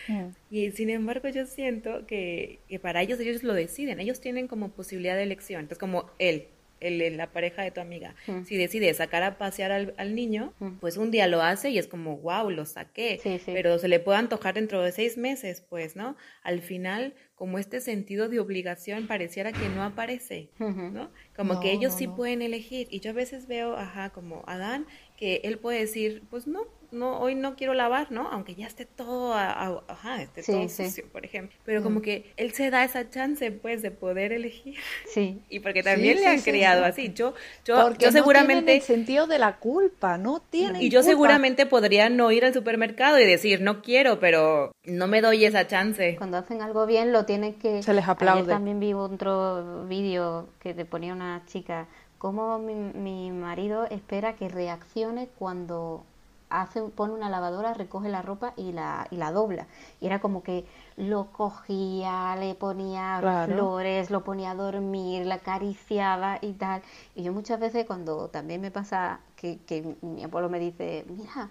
Y sin embargo yo siento que, que para ellos ellos lo deciden, ellos tienen como posibilidad de elección. Entonces como él, el, la pareja de tu amiga, si decide sacar a pasear al, niño, pues un día lo hace y es como, wow, lo saqué, pero se le puede antojar dentro de seis meses, pues, ¿no? Al final, como este sentido de obligación pareciera que no aparece, ¿no? Como que ellos sí pueden elegir. Y yo a veces veo, ajá, como Adán, que él puede decir, pues no, no, hoy no quiero lavar, ¿no? Aunque ya esté todo, ajá, esté todo sucio, por ejemplo. Pero como que él se da esa chance, pues, de poder elegir. Sí. Y porque también le han criado así. Yo, yo, yo seguramente. el sentido de la culpa, no tiene. Y yo seguramente podría no ir al supermercado y decir, no quiero, pero no me doy esa chance. Cuando hacen algo bien, lo tienen que. Se les aplaude. también vi otro vídeo que te ponía una chica. Cómo mi, mi marido espera que reaccione cuando hace, pone una lavadora, recoge la ropa y la, y la dobla. Y era como que lo cogía, le ponía flores, lo ponía a dormir, la acariciaba y tal. Y yo muchas veces cuando también me pasa que, que mi abuelo me dice, mira,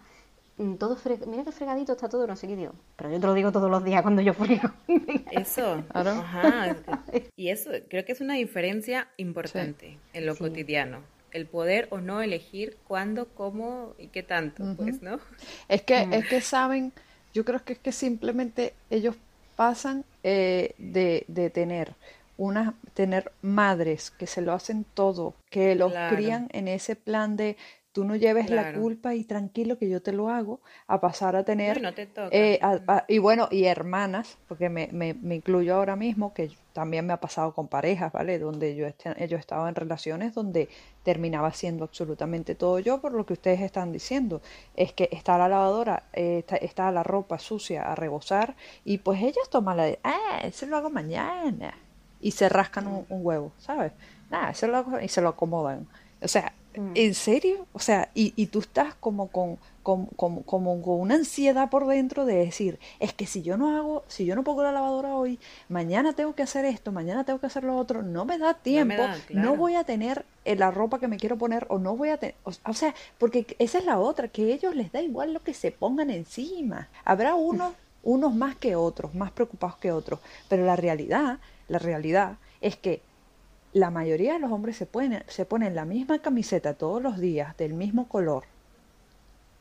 mm, todo mira qué fregadito está todo, no sé qué digo. Pero yo te lo digo todos los días cuando yo friego. Eso, ajá. Y eso creo que es una diferencia importante en lo cotidiano el poder o no elegir cuándo, cómo y qué tanto, pues, ¿no? Es que, es que saben, yo creo que es que simplemente ellos pasan eh, de, de tener una, tener madres que se lo hacen todo, que los crían en ese plan de Tú no lleves la culpa y tranquilo que yo te lo hago a pasar a tener... No te. Eh, y bueno, y hermanas, porque me, me, me, incluyo ahora mismo, que también me ha pasado con parejas, ¿vale? Donde yo, he, yo he estado en relaciones donde terminaba siendo absolutamente todo yo por lo que ustedes están diciendo. Es que está la lavadora, eh, está, la ropa sucia a rebosar y pues ellas toman la de, ah, eso lo hago mañana. Y se rascan un, un huevo, ¿sabes? Nada, eso lo hago y se lo acomodan. O sea, Mm. ¿En serio? O sea, y, y tú estás como con, como, con una ansiedad por dentro de decir, es que si yo no hago, si yo no pongo la lavadora hoy, mañana tengo que hacer esto, mañana tengo que hacer lo otro, no me da tiempo, no, voy a tener eh, la ropa que me quiero poner o no voy a tener, o, sea, porque esa es la otra, que a ellos les da igual lo que se pongan encima. Habrá unos, unos más que otros, más preocupados que otros, pero la realidad, la realidad es que la mayoría de los hombres se ponen, se ponen la misma camiseta todos los días, del mismo color,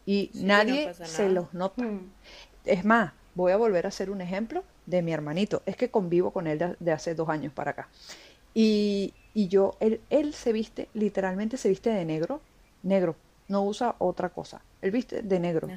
y nadie se los nota. Mm. Es más, voy a volver a hacer un ejemplo de mi hermanito. Es que convivo con él de, hace dos años para acá. Y, y yo, él, él, se viste, literalmente se viste de negro, negro, no usa otra cosa. Él viste de negro.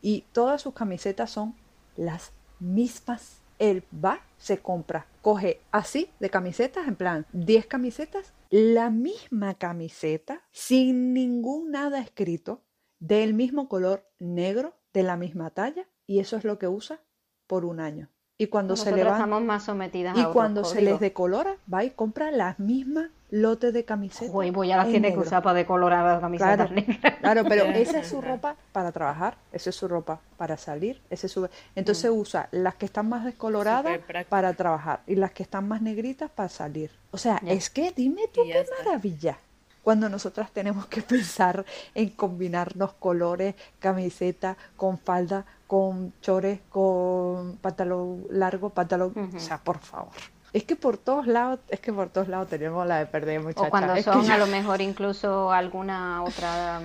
Y todas sus camisetas son las mismas él va, se compra, coge así de camisetas, en plan 10 camisetas, la misma camiseta, sin ningún nada escrito, del mismo color negro, de la misma talla, y eso es lo que usa por un año. Y cuando se le va, más sometidas y cuando se les decolora, va y compra las mismas lotes de camisetas. Uy, pues ya las tiene que usar para decolorar las camisetas claro, Claro, pero esa es su ropa para trabajar, esa es su ropa para salir, ese es su... Entonces mm. usa las que están más descoloradas para trabajar y las que están más negritas para salir. O sea, es que dime tú qué maravilla cuando nosotras tenemos que pensar en combinarnos colores, camiseta con falda, con chores, con pantalón largo, pantalón, o sea, por favor. Es que por todos lados, es que por todos lados tenemos la de perder muchachas. O cuando son a lo mejor incluso alguna otra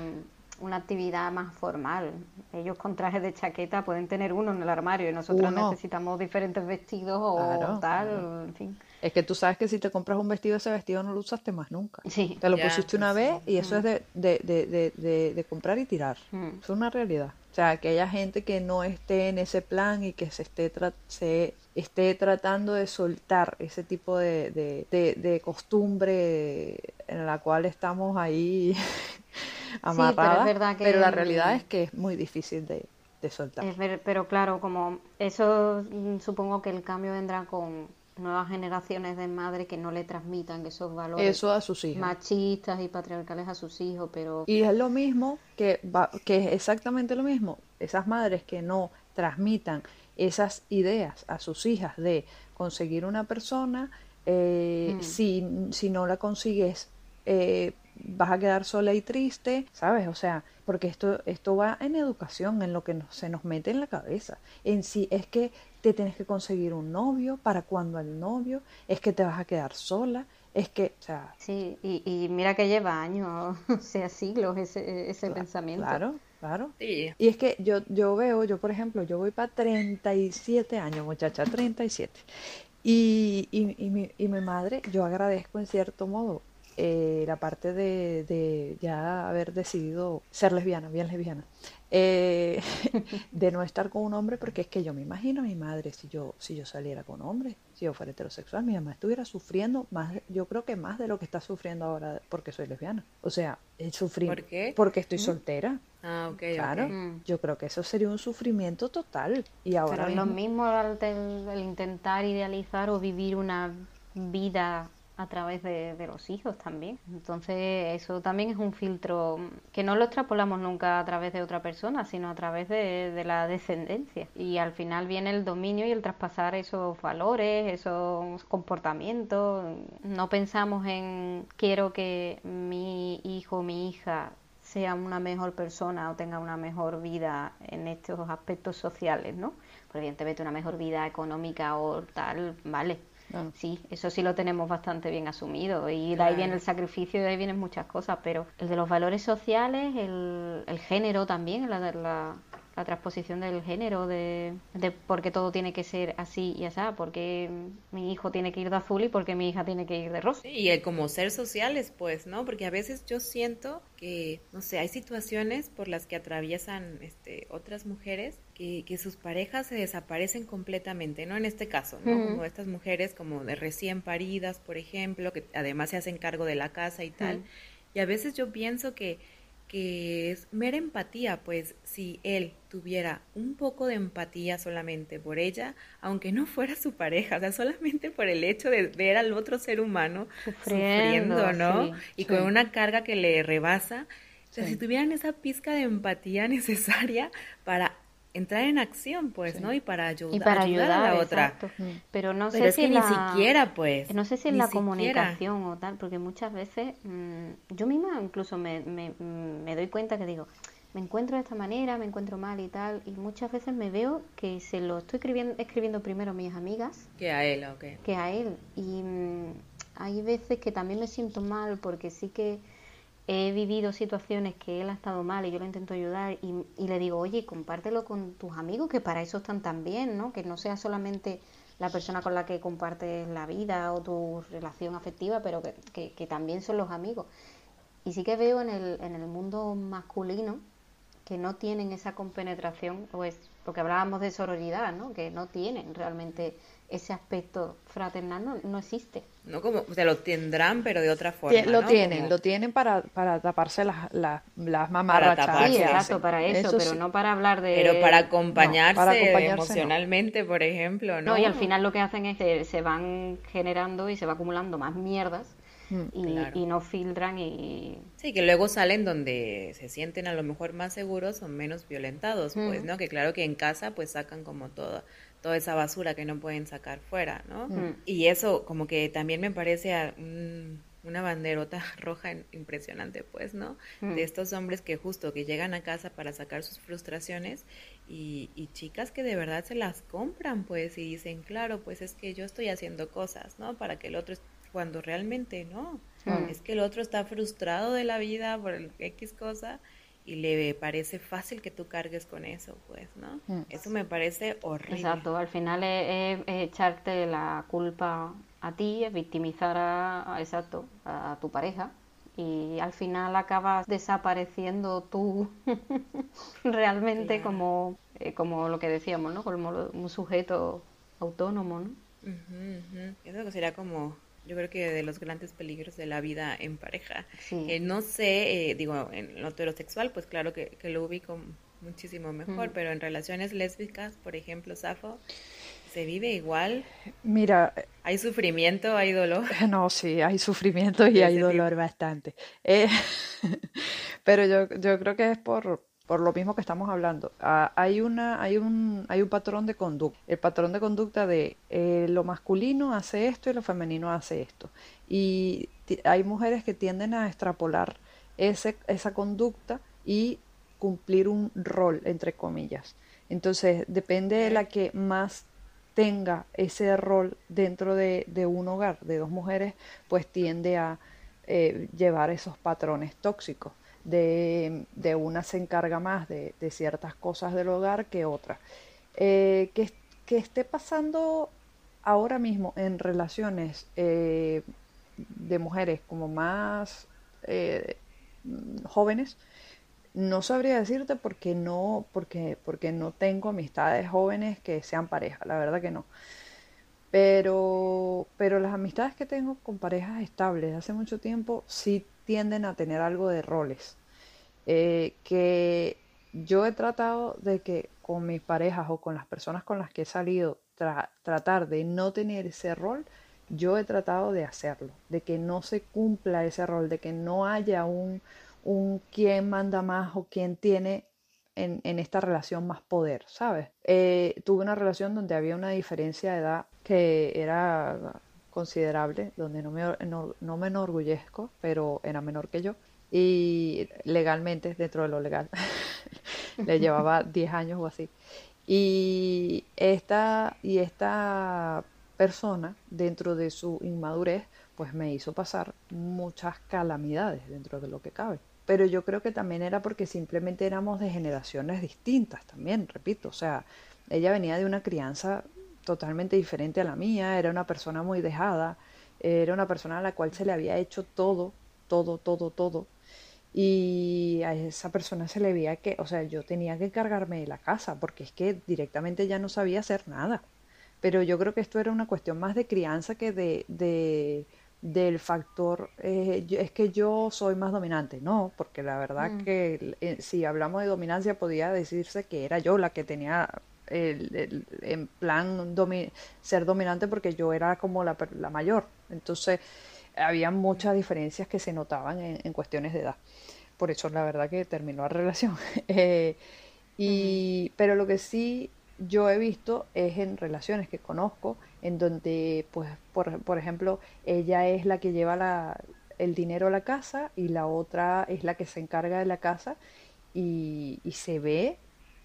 una actividad más formal. Ellos con trajes de chaqueta pueden tener uno en el armario y nosotros necesitamos diferentes vestidos o tal, en fin. Es que tú sabes que si te compras un vestido, ese vestido no lo usaste más nunca. Sí. Te lo pusiste una vez y eso es de, de, de, de, comprar y tirar. Mm. Es una realidad. O sea, que haya gente que no esté en ese plan y que se esté, se esté tratando de soltar ese tipo de, costumbre en la cual estamos ahí amarradas. pero, pero la realidad es que es muy difícil de, soltar. pero claro, como eso mm, supongo que el cambio vendrá con nuevas generaciones de madres que no le transmitan esos valores Eso a sus hijos. machistas y patriarcales a sus hijos, pero... Y es lo mismo, que, va, que es exactamente lo mismo, esas madres que no transmitan esas ideas a sus hijas de conseguir una persona, eh, mm. si, si no la consigues, eh, vas a quedar sola y triste, ¿sabes? O sea, porque esto, esto va en educación, en lo que se nos mete en la cabeza. En sí, es que te tienes que conseguir un novio, para cuando el novio, es que te vas a quedar sola, es que, o sea... Sí, y, mira que lleva años, o sea, siglos ese, ese pensamiento. Claro, claro. Y es que yo, yo veo, yo por ejemplo, yo voy para 37 años, muchacha, 37. Y, y, y, mi, y mi madre, yo agradezco en cierto modo eh, la parte de, de, ya haber decidido ser lesbiana, bien lesbiana, eh, de no estar con un hombre, porque es que yo me imagino a mi madre si yo, si yo saliera con hombre, si yo fuera heterosexual, mi mamá estuviera sufriendo más, yo creo que más de lo que está sufriendo ahora porque soy lesbiana. O sea, el sufrir ¿Por qué? porque estoy ¿Mm? soltera. Ah, ok. Claro, mm. yo creo que eso sería un sufrimiento total. Y ahora Pero lo mismo el intentar idealizar o vivir una vida a través de, los hijos también. Entonces eso también es un filtro que no lo extrapolamos nunca a través de otra persona, sino a través de, la descendencia. Y al final viene el dominio y el traspasar esos valores, esos comportamientos. No pensamos en quiero que mi hijo mi hija sea una mejor persona o tenga una mejor vida en estos aspectos sociales, ¿no? Evidentemente una mejor vida económica o tal, vale, Sí, eso sí lo tenemos bastante bien asumido y de ahí viene el sacrificio y de ahí vienen muchas cosas, pero el de los valores sociales, el, género también, la, la, la transposición del género, de, de por qué todo tiene que ser así y así, porque mi hijo tiene que ir de azul y porque mi hija tiene que ir de rosa. y el como ser sociales, pues, ¿no? Porque a veces yo siento que, no sé, hay situaciones por las que atraviesan este, otras mujeres que, que sus parejas se desaparecen completamente, ¿no? En este caso, ¿no? Como estas mujeres como de recién paridas, por ejemplo, que además se hacen cargo de la casa y tal. Y a veces yo pienso que que es mera empatía, pues si él tuviera un poco de empatía solamente por ella, aunque no fuera su pareja, o sea, solamente por el hecho de ver al otro ser humano sufriendo, ¿no? y con una carga que le rebasa, o sea, si tuvieran esa pizca de empatía necesaria para entrar en acción, pues, ¿no? Y para, ayudar, para ayudar, a la otra. Pero no sé Pero es si que la... ni siquiera, pues. No sé si es la comunicación o tal, porque muchas veces mmm, yo misma incluso me, me, me, doy cuenta que digo, me encuentro de esta manera, me encuentro mal y tal, y muchas veces me veo que se lo estoy escribiendo, escribiendo primero a mis amigas. Que a él, ok. Que a él. Y mmm, hay veces que también me siento mal porque sí que he vivido situaciones que él ha estado mal y yo lo intento ayudar y, le digo, oye, compártelo con tus amigos que para eso están también, ¿no? Que no sea solamente la persona con la que compartes la vida o tu relación afectiva, pero que, que, que también son los amigos. Y sí que veo en el, en el mundo masculino que no tienen esa compenetración, pues, porque hablábamos de sororidad, ¿no? Que no tienen realmente ese aspecto fraternal no, no, existe. No como, o sea, lo tendrán, pero de otra forma. Lo ¿no? tienen, como... lo tienen para, para taparse las, las, las mamarrachas. Sí, exacto, para eso, eso pero sí. no para hablar de... Pero para acompañarse, no, para acompañarse emocionalmente, no. por ejemplo, ¿no? No, y al final lo que hacen es que se van generando y se va acumulando más mierdas y, claro. y, no filtran y... Sí, que luego salen donde se sienten a lo mejor más seguros o menos violentados, mm. pues, ¿no? Que claro que en casa pues sacan como toda toda esa basura que no pueden sacar fuera, ¿no? Mm. Y eso como que también me parece a un, una banderota roja impresionante, pues, ¿no? Mm. De estos hombres que justo que llegan a casa para sacar sus frustraciones y, y, chicas que de verdad se las compran, pues, y dicen, claro, pues es que yo estoy haciendo cosas, ¿no? Para que el otro cuando realmente no. Mm. Es que el otro está frustrado de la vida por el X cosa y le parece fácil que tú cargues con eso, pues, ¿no? Mm. Eso me parece horrible. Exacto, al final es, es, es echarte la culpa a ti, es victimizar a, a, exacto, a tu pareja y al final acabas desapareciendo tú realmente como, eh, como lo que decíamos, ¿no? Como un sujeto autónomo, ¿no? Uh -huh, uh -huh. Eso sería como yo creo que de los grandes peligros de la vida en pareja. Sí. Eh, no sé, eh, digo, en lo heterosexual, pues claro que, que lo ubico muchísimo mejor, mm. pero en relaciones lésbicas, por ejemplo, Safo, ¿se vive igual? Mira, ¿hay sufrimiento, hay dolor? No, sí, hay sufrimiento y hay dolor tipo? bastante. Eh, pero yo, yo creo que es por, por lo mismo que estamos hablando. Ah, hay, una, hay, un, hay un patrón de conducta. El patrón de conducta de eh, lo masculino hace esto y lo femenino hace esto. Y hay mujeres que tienden a extrapolar ese, esa conducta y cumplir un rol, entre comillas. Entonces, depende de la que más tenga ese rol dentro de, de un hogar de dos mujeres, pues tiende a eh, llevar esos patrones tóxicos de, de, una se encarga más de, de, ciertas cosas del hogar que otra. Eh, que, que, esté pasando ahora mismo en relaciones eh, de mujeres como más eh, jóvenes, no sabría decirte porque no, porque, porque no tengo amistades jóvenes que sean pareja, la verdad que no. Pero, pero las amistades que tengo con parejas estables hace mucho tiempo sí tienden a tener algo de roles. Eh, que yo he tratado de que con mis parejas o con las personas con las que he salido tra tratar de no tener ese rol, yo he tratado de hacerlo, de que no se cumpla ese rol, de que no haya un, un quién manda más o quién tiene en, en esta relación más poder, ¿sabes? Eh, tuve una relación donde había una diferencia de edad que era considerable, donde no me, no, no me enorgullezco, pero era menor que yo y legalmente, dentro de lo legal, le llevaba 10 años o así. Y esta, y esta persona, dentro de su inmadurez, pues me hizo pasar muchas calamidades dentro de lo que cabe. pero yo creo que también era porque simplemente éramos de generaciones distintas también, repito, o sea, ella venía de una crianza totalmente diferente a la mía, era una persona muy dejada, era una persona a la cual se le había hecho todo, todo, todo, todo, y a esa persona se le veía que, o sea, yo tenía que encargarme de la casa, porque es que directamente ya no sabía hacer nada. Pero yo creo que esto era una cuestión más de crianza que de, de del factor eh, es que yo soy más dominante, no, porque la verdad mm. que eh, si hablamos de dominancia podía decirse que era yo la que tenía el, en plan ser dominante porque yo era como la, la mayor, entonces había muchas diferencias que se notaban en cuestiones de edad. Por eso la verdad que terminó la relación. Eh, y, Pero lo que sí yo he visto es en relaciones que conozco, en donde, pues, por, por ejemplo, ella es la que lleva la, el dinero a la casa y la otra es la que se encarga de la casa y, y se ve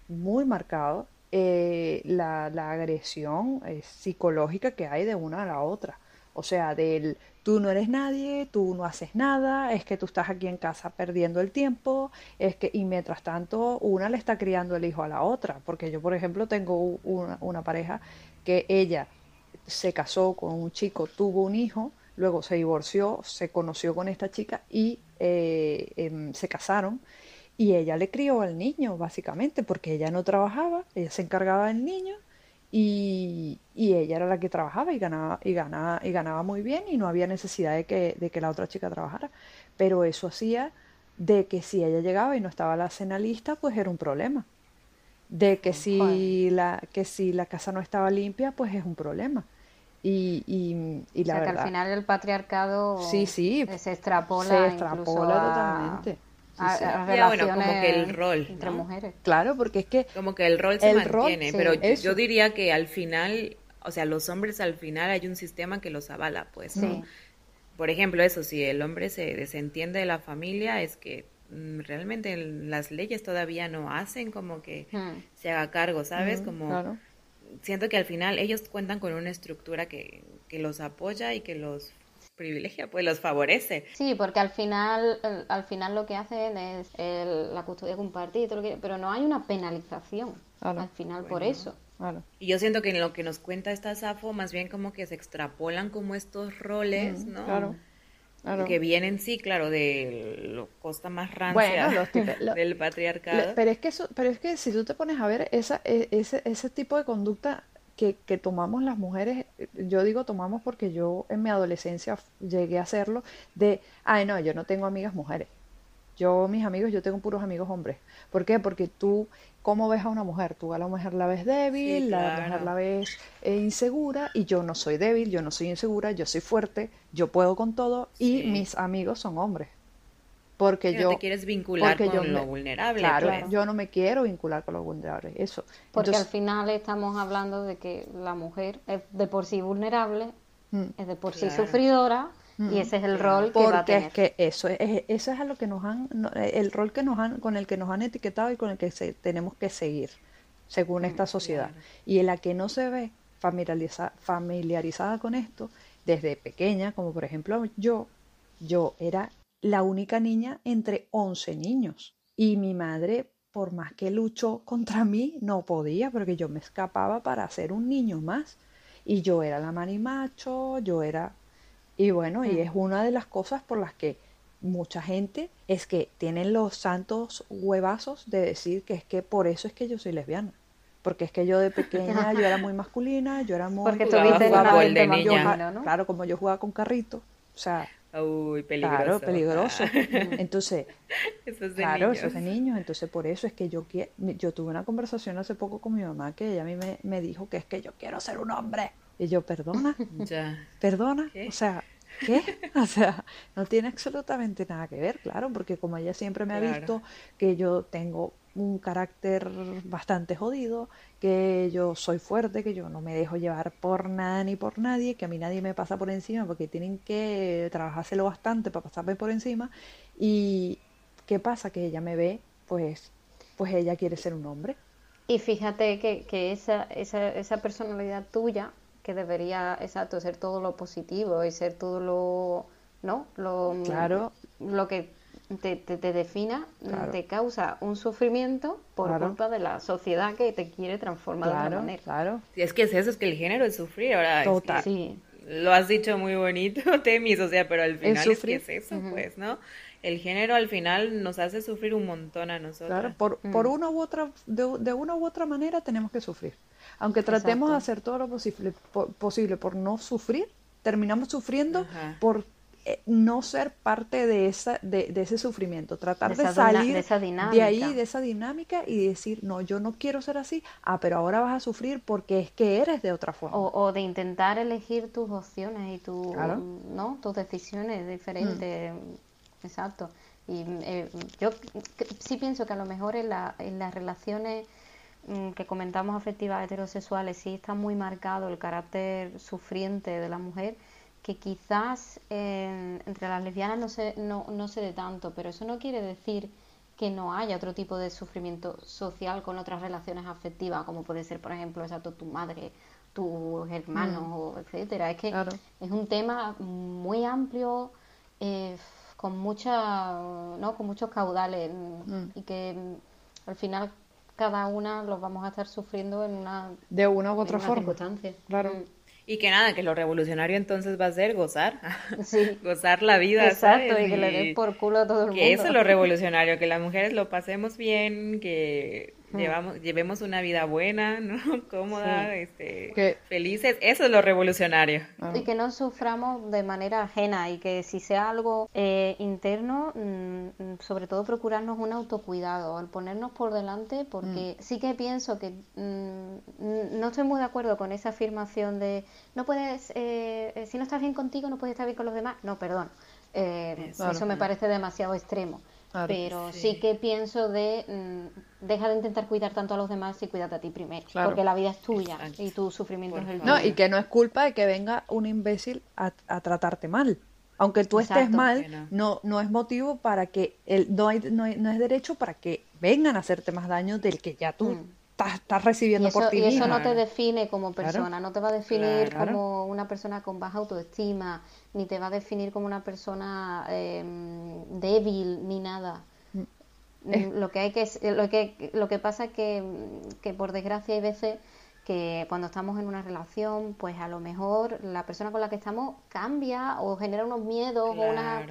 muy marcado eh, la, la, agresión eh, psicológica que hay de una a la otra. O sea, del tú no eres nadie, tú no haces nada, es que tú estás aquí en casa perdiendo el tiempo, es que, y mientras tanto, una le está criando el hijo a la otra, porque yo, por ejemplo, tengo una, pareja que ella se casó con un chico, tuvo un hijo, luego se divorció, se conoció con esta chica y eh, em, se casaron. Y ella le crió al niño, básicamente, porque ella no trabajaba, ella se encargaba del niño y, ella era la que trabajaba y ganaba, y, ganaba, y ganaba muy bien y no había necesidad de que, de que la otra chica trabajara. Pero eso hacía de que si ella llegaba y no estaba la cena lista, pues era un problema. De que si, la, que si la casa no estaba limpia, pues es un problema. Y, y, y la o sea, verdad, que al final el patriarcado sí, sí, se extrapola, se extrapola totalmente como que el rol entre mujeres. Claro, porque es que como que el rol se mantiene, pero yo, diría que al final, o sea, los hombres al final hay un sistema que los avala, pues. Por ejemplo, eso, si el hombre se desentiende de la familia, es que mm, realmente las leyes todavía no hacen como que hmm. se haga cargo, ¿sabes? como siento que al final ellos cuentan con una estructura que, que los apoya y que los privilegia, pues los favorece. Sí, porque al final, al final lo que hacen es la custodia compartida, pero no hay una penalización al final por eso. Y yo siento que en lo que nos cuenta esta Safo, más bien como que se extrapolan como estos roles, ¿no? Claro. Que vienen, sí, claro, de lo costa más rancia del patriarcado. pero es que eso, pero es que si tú te pones a ver esa, e, ese, ese tipo de conducta que, tomamos las mujeres, yo digo tomamos porque yo en mi adolescencia llegué a hacerlo, de, ay no, yo no tengo amigas mujeres. Yo, mis amigos, yo tengo puros amigos hombres. ¿Por qué? Porque tú, ¿cómo ves a una mujer? Tú a la mujer la ves débil, la mujer la ves eh, insegura, y yo no soy débil, yo no soy insegura, yo soy fuerte, yo puedo con todo, y mis amigos son hombres porque yo te quieres vincular con lo vulnerable claro yo no me quiero vincular con lo vulnerable eso porque al final estamos hablando de que la mujer es de por sí vulnerable mm. es de por sí sufridora y mm. ese es el rol que va a tener. es que eso es, eso es a lo que nos han el rol que nos han con el que nos han etiquetado y con el que tenemos que seguir según esta mm, sociedad y en la que no se ve familiarizada, familiarizada con esto desde pequeña como por ejemplo yo yo era la única niña entre 11 niños. Y mi madre, por más que luchó contra mí, no podía porque yo me escapaba para ser un niño más. Y yo era la marimacho, yo era... Y bueno, y es una de las cosas por las que mucha gente es que tienen los santos huevazos de decir que es que por eso es que yo soy lesbiana. Porque es que yo de pequeña yo era muy masculina, yo era muy... Porque tú de niña, Claro, como yo jugaba con carrito. O sea, Uy, peligroso. Claro, peligroso. Entonces, claro, eso es de niños. Entonces, por eso es que yo yo tuve una conversación hace poco con mi mamá que ella a mí me, dijo que es que yo quiero ser un hombre. Y yo, perdona, ya. perdona, o sea, ¿qué? O sea, no tiene absolutamente nada que ver, claro, porque como ella siempre me ha visto que yo tengo un carácter bastante jodido, que yo soy fuerte, que yo no me dejo llevar por nada ni por nadie, que a mí nadie me pasa por encima porque tienen que trabajárselo bastante para pasarme por encima. Y ¿qué pasa? Que ella me ve, pues, pues ella quiere ser un hombre. Y fíjate que, que esa, esa, esa personalidad tuya, que debería, exacto, ser todo lo positivo y ser todo lo, ¿no? Lo, claro. lo que te, te, defina, te causa un sufrimiento por culpa de la sociedad que te quiere transformar de una manera. Claro, sí, es que es eso, es que el género es sufrir. Ahora, Total. sí. Lo has dicho muy bonito, Temis, o sea, pero al final es, que es eso, pues, ¿no? el género al final nos hace sufrir un montón a nosotros. Claro, por, por mm. una u otra, de, de, una u otra manera tenemos que sufrir. Aunque tratemos de hacer todo lo posible por, posible por no sufrir, terminamos sufriendo por eh, no ser parte de esa de, de ese sufrimiento, tratar de, salir de, ahí, de esa dinámica y decir, no, yo no quiero ser así, ah, pero ahora vas a sufrir porque es que eres de otra forma. O, de intentar elegir tus opciones y tu, ¿no? tus decisiones diferentes. Mm. Exacto. Y eh, yo sí pienso que a lo mejor en, la, en las relaciones mm, que comentamos afectivas heterosexuales sí está muy marcado el carácter sufriente de la mujer que quizás entre las lesbianas no se, no, no se dé tanto, pero eso no quiere decir que no haya otro tipo de sufrimiento social con otras relaciones afectivas, como puede ser, por ejemplo, exacto, tu madre, tus hermanos, mm. o etcétera. Es que es un tema muy amplio. Eh, con mucha, ¿no? con muchos caudales mm. y que mm, al final cada una los vamos a estar sufriendo en una de una u otra forma. Claro. Mm. Y que nada, que lo revolucionario entonces va a ser gozar, sí. gozar la vida. Exacto, y que le den por culo a todo el mundo. Que eso es lo revolucionario, que las mujeres lo pasemos bien, que Llevamos, llevemos una vida buena, ¿no? Cómoda, este, felices. Eso es lo revolucionario. Y que no suframos de manera ajena y que si sea algo eh, interno, mm, sobre todo procurarnos un autocuidado, al ponernos por delante, porque mm. sí que pienso que mm, no estoy muy de acuerdo con esa afirmación de no puedes, eh, eh, si no estás bien contigo, no puedes estar bien con los demás. No, perdón. eso me parece demasiado extremo. Pero sí. que pienso de deja de intentar cuidar tanto a los demás y cuídate a ti primero. Porque la vida es tuya y tu sufrimiento es el tuyo. No, y que no es culpa de que venga un imbécil a, tratarte mal. Aunque tú estés mal, no. no es motivo para que el, no, hay, no, es derecho para que vengan a hacerte más daño del que ya tú mm. Estás, recibiendo por ti Y eso no te define como persona, no te va a definir como una persona con baja autoestima, ni te va a definir como una persona em, débil, ni nada. Mm, lo que hay que lo que lo que pasa es que, que por desgracia hay veces que cuando estamos en una relación, pues a lo mejor la persona con la que estamos cambia o genera unos miedos o unas,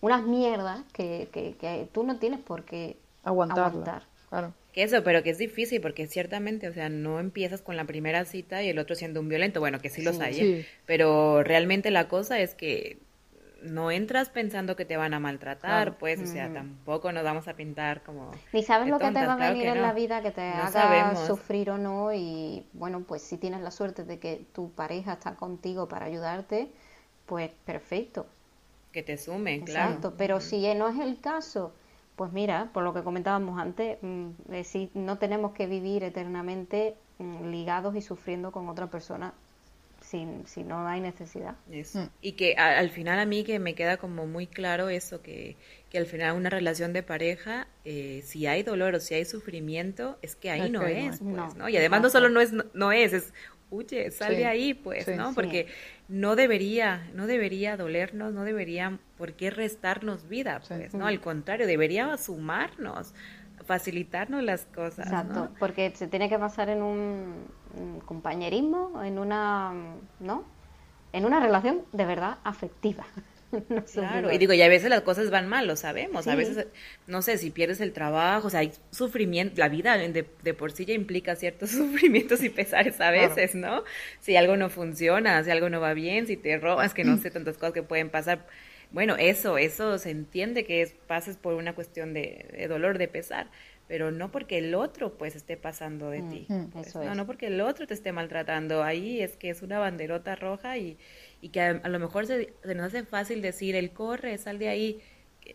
unas mierdas que, que, tú no tienes por qué aguantar. Claro. Que eso, pero que es difícil porque ciertamente, o sea, no empiezas con la primera cita y el otro siendo un violento, bueno, que sí los hay, ¿eh? pero realmente la cosa es que no entras pensando que te van a maltratar, pues, o sea, tampoco nos vamos a pintar como... Ni sabes lo que te va a venir en la vida, que te haga sufrir o no, y bueno, pues si tienes la suerte de que tu pareja está contigo para ayudarte, pues perfecto. Que te sume, claro. Exacto, pero si no es el caso, pues mira, por lo que comentábamos antes, mm, eh, si no tenemos que vivir eternamente mm, ligados y sufriendo con otra persona si, no hay necesidad. Mm. Y que al final a mí que me queda como muy claro eso, que, que al final una relación de pareja, eh, si hay dolor o si hay sufrimiento, es que ahí no es, pues, no, Y además no solo no es, no, es, es, huye, sal de ahí, pues, ¿no? Porque no debería, no debería dolernos, no debería por qué restarnos vida, pues, ¿no? Al contrario, debería sumarnos facilitarnos las cosas. Exacto, porque se tiene que pasar en un, compañerismo, en una, ¿no? En una relación de verdad afectiva. claro, y digo, y a veces las cosas van mal, lo sabemos. A veces, no sé, si pierdes el trabajo, o sea, hay sufrimiento, la vida de, por sí ya implica ciertos sufrimientos y pesares a veces, ¿no? Si algo no funciona, si algo no va bien, si te robas, que no sé, tantas cosas que pueden pasar bueno, eso, eso se entiende que es, pases por una cuestión de, dolor, de pesar, pero no porque el otro pues esté pasando de ti. Pues, no, no porque el otro te esté maltratando. Ahí es que es una banderota roja y, y que a, lo mejor se, nos hace fácil decir, el corre, sal de ahí.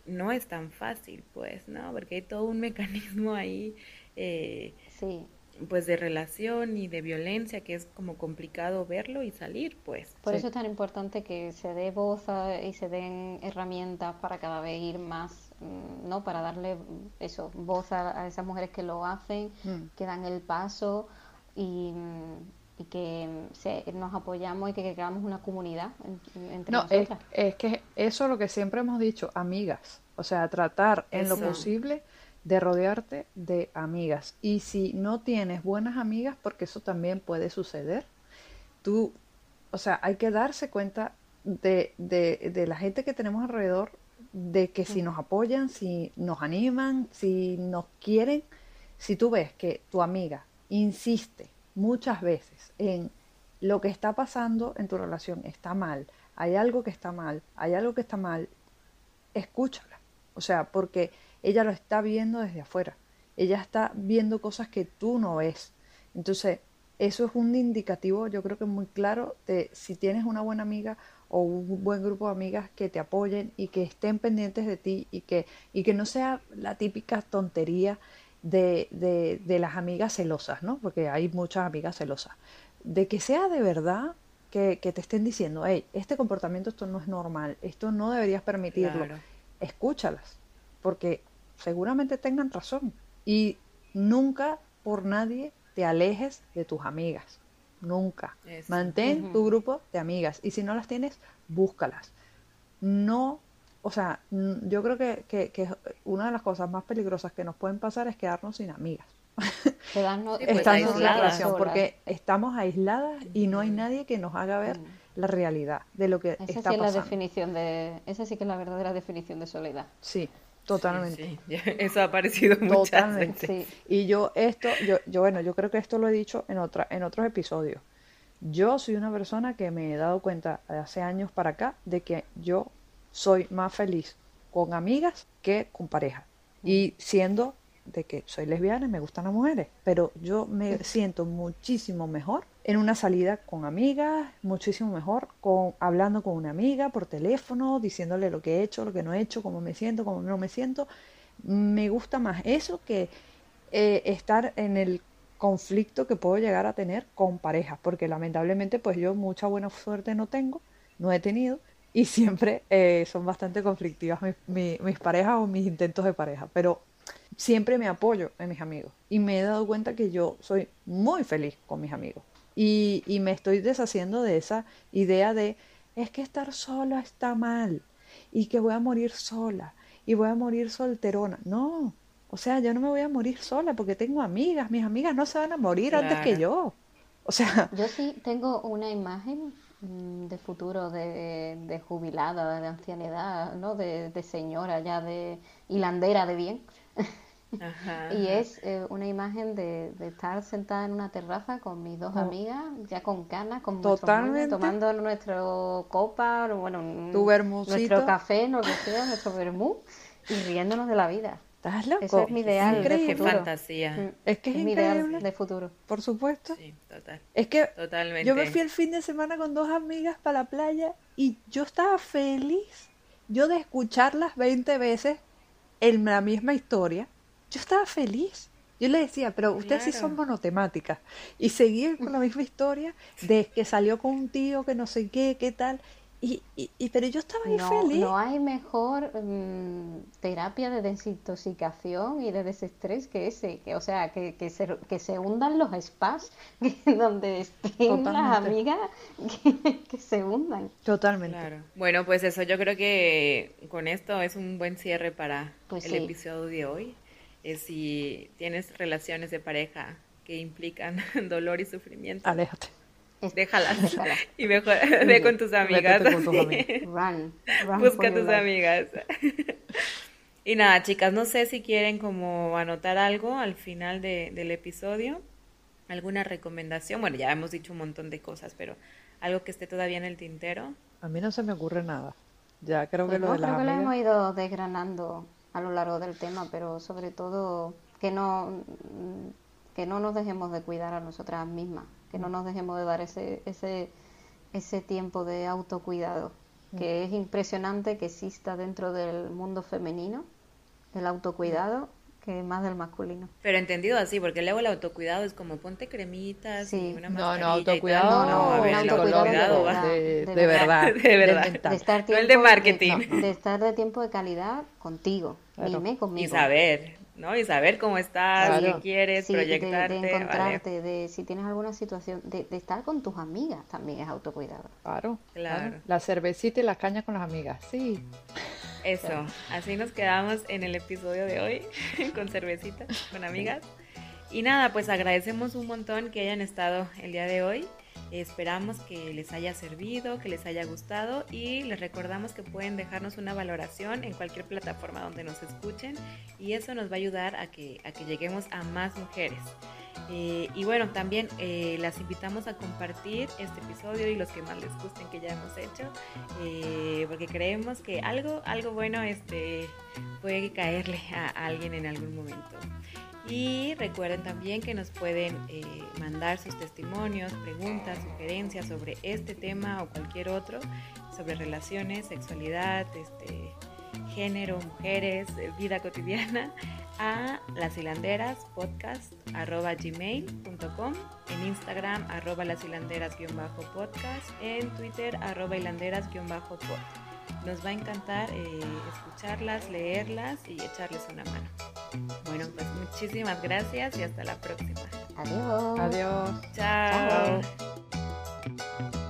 No es tan fácil, pues, ¿no? Porque hay todo un mecanismo ahí. Eh, sí pues de relación y de violencia que es como complicado verlo y salir pues por eso es tan importante que se dé voz y se den herramientas para cada vez ir más mm, no para darle eso voz a, esas mujeres que lo hacen mm. que dan el paso y, que nos apoyamos y que creamos una comunidad entre no, Es, es que eso es lo que siempre hemos dicho, amigas. O sea, tratar en lo posible de rodearte de amigas. Y si no tienes buenas amigas, porque eso también puede suceder, tú, o sea, hay que darse cuenta de, de, de la gente que tenemos alrededor, de que si nos apoyan, si nos animan, si nos quieren, si tú ves que tu amiga insiste muchas veces en lo que está pasando en tu relación está mal, hay algo que está mal, hay algo que está mal, escúchala. O sea, porque ella lo está viendo desde afuera. Ella está viendo cosas que tú no ves. Entonces, eso es un indicativo, yo creo que muy claro, de si tienes una buena amiga o un buen grupo de amigas que te apoyen y que estén pendientes de ti y que, y que no sea la típica tontería de, de, de las amigas celosas, ¿no? Porque hay muchas amigas celosas. De que sea de verdad que, que te estén diciendo, hey, este comportamiento, esto no es normal, esto no deberías permitirlo. Claro. Escúchalas, porque seguramente tengan razón. Y nunca por nadie te alejes de tus amigas. Nunca. Eso. Mantén tu grupo de amigas. Y si no las tienes, búscalas. No, o sea, yo creo que, que- que una de las cosas más peligrosas que nos pueden pasar es quedarnos sin amigas. Quedarnos, Sí, pues, Estando en aisladas. relación, solas. porque estamos aisladas y no hay nadie que nos haga ver la realidad de lo que Esa está sí es la definición de, esa sí que es la verdadera definición de soledad. Sí, totalmente. Sí, Eso ha aparecido muchas Totalmente. veces. Sí. Y yo esto, yo, yo bueno, yo creo que esto lo he dicho en otra, en otros episodios. Yo soy una persona que me he dado cuenta hace años para acá de que yo soy más feliz con amigas que con pareja. Y siendo de que soy lesbiana y me gustan las mujeres, pero yo me siento muchísimo mejor en una salida con amigas, muchísimo mejor con hablando con una amiga por teléfono, diciéndole lo que he hecho, lo que no he hecho, cómo me siento, cómo no me siento. Me gusta más eso que eh, estar en el conflicto que puedo llegar a tener con parejas, porque lamentablemente pues yo mucha buena suerte no tengo, no he tenido y siempre eh, son bastante conflictivas mis, mi- mis parejas o mis intentos de pareja, pero siempre me apoyo en mis amigos y me he dado cuenta que yo soy muy feliz con mis amigos y, y me estoy deshaciendo de esa idea de es que estar sola está mal y que voy a morir sola y voy a morir solterona. No, o sea, yo no me voy a morir sola porque tengo amigas, mis amigas no se van a morir antes que yo. O sea, Yo sí tengo una imagen de futuro de, de jubilada, de ancianidad, ¿no? De, de señora ya de hilandera de bien. Ajá, Y es eh, una imagen de, de estar sentada en una terraza con mis dos Oh. amigas, ya con canas, con Totalmente. tomando nuestro copa, bueno, Tu nuestro café, lo que sea, nuestro vermú, y riéndonos de la vida. Estás loco. Ese es mi ideal de Increíble. Qué futuro. fantasía. Mm, Es que es mi ideal de futuro. Por supuesto. Sí, total. Es que Totalmente. yo me fui el fin de semana con dos amigas para la playa y yo estaba feliz. Yo de escucharlas 20 veces en la misma historia, yo estaba feliz. Yo le decía, pero ustedes sí son monotemáticas. Y seguir con la misma historia de que salió con un tío que no sé qué, qué tal. Y, y, y- pero yo estaba ahí No, feliz. no hay mejor mm, terapia de desintoxicación y de desestrés que ese, que, o sea, que, que se, que se hundan los spas, que donde estén las amigas, que, que se hundan. Totalmente. Claro. Bueno, pues eso yo creo que con esto es un buen cierre para Pues el sí. episodio de hoy. Es si tienes relaciones de pareja que implican dolor y sufrimiento, Aléjate. Déjalas Déjala. y mejor ve con tus amigas. Con tus sí. amigas. Run, run Busca your tus life. amigas. Y nada, chicas, no sé si quieren como anotar algo al final de- del episodio, alguna recomendación. Bueno, ya hemos dicho un montón de cosas, pero algo que esté todavía en el tintero. A mí no se me ocurre nada. Ya creo que Pues lo no, de las creo que lo hemos ido desgranando a lo largo del tema, pero sobre todo que no, que no nos dejemos de cuidar a nosotras mismas, que no nos dejemos de dar ese, ese, ese tiempo de autocuidado, que es impresionante que exista dentro del mundo femenino el autocuidado que más del masculino. Pero entendido así, porque luego el autocuidado es como ponte cremitas Sí. y una No, no, y autocuidado No, no, a ver, un autocuidado de autocuidado verdad. de, de de verdad, verdad. De verdad. De estar No el de tiempo marketing. no, de estar de tiempo de calidad contigo, Claro. mime Y conmigo. saber, ¿no? Y saber cómo estás, qué quieres, proyectarte. De, encontrarte, de si tienes alguna situación, de, estar con tus amigas también es autocuidado. Claro, claro. La cervecita y la caña con las amigas, sí. Eso, así nos quedamos en el episodio de hoy, con cervecita, con amigas. Y nada, pues agradecemos un montón que hayan estado el día de hoy. Esperamos que les haya servido, que les haya gustado y les recordamos que pueden dejarnos una valoración en cualquier plataforma donde nos escuchen y eso nos va a ayudar a que, a que lleguemos a más mujeres. Eh, y bueno, también eh, las invitamos a compartir este episodio y los que más les gusten que ya hemos hecho, eh, porque creemos que algo, algo bueno este, puede caerle a alguien en algún momento. Y recuerden también que nos pueden eh, mandar sus testimonios, preguntas, sugerencias sobre este tema o cualquier otro, sobre relaciones, sexualidad, este, género, mujeres, eh, vida cotidiana, a gmail.com en Instagram arroba lasilanderas-podcast, en Twitter arroba hilanderas-pod. Nos va a encantar eh, escucharlas, leerlas y echarles una mano. Bueno, pues muchísimas gracias y hasta la próxima. Adiós. Adiós. Chao. Chao.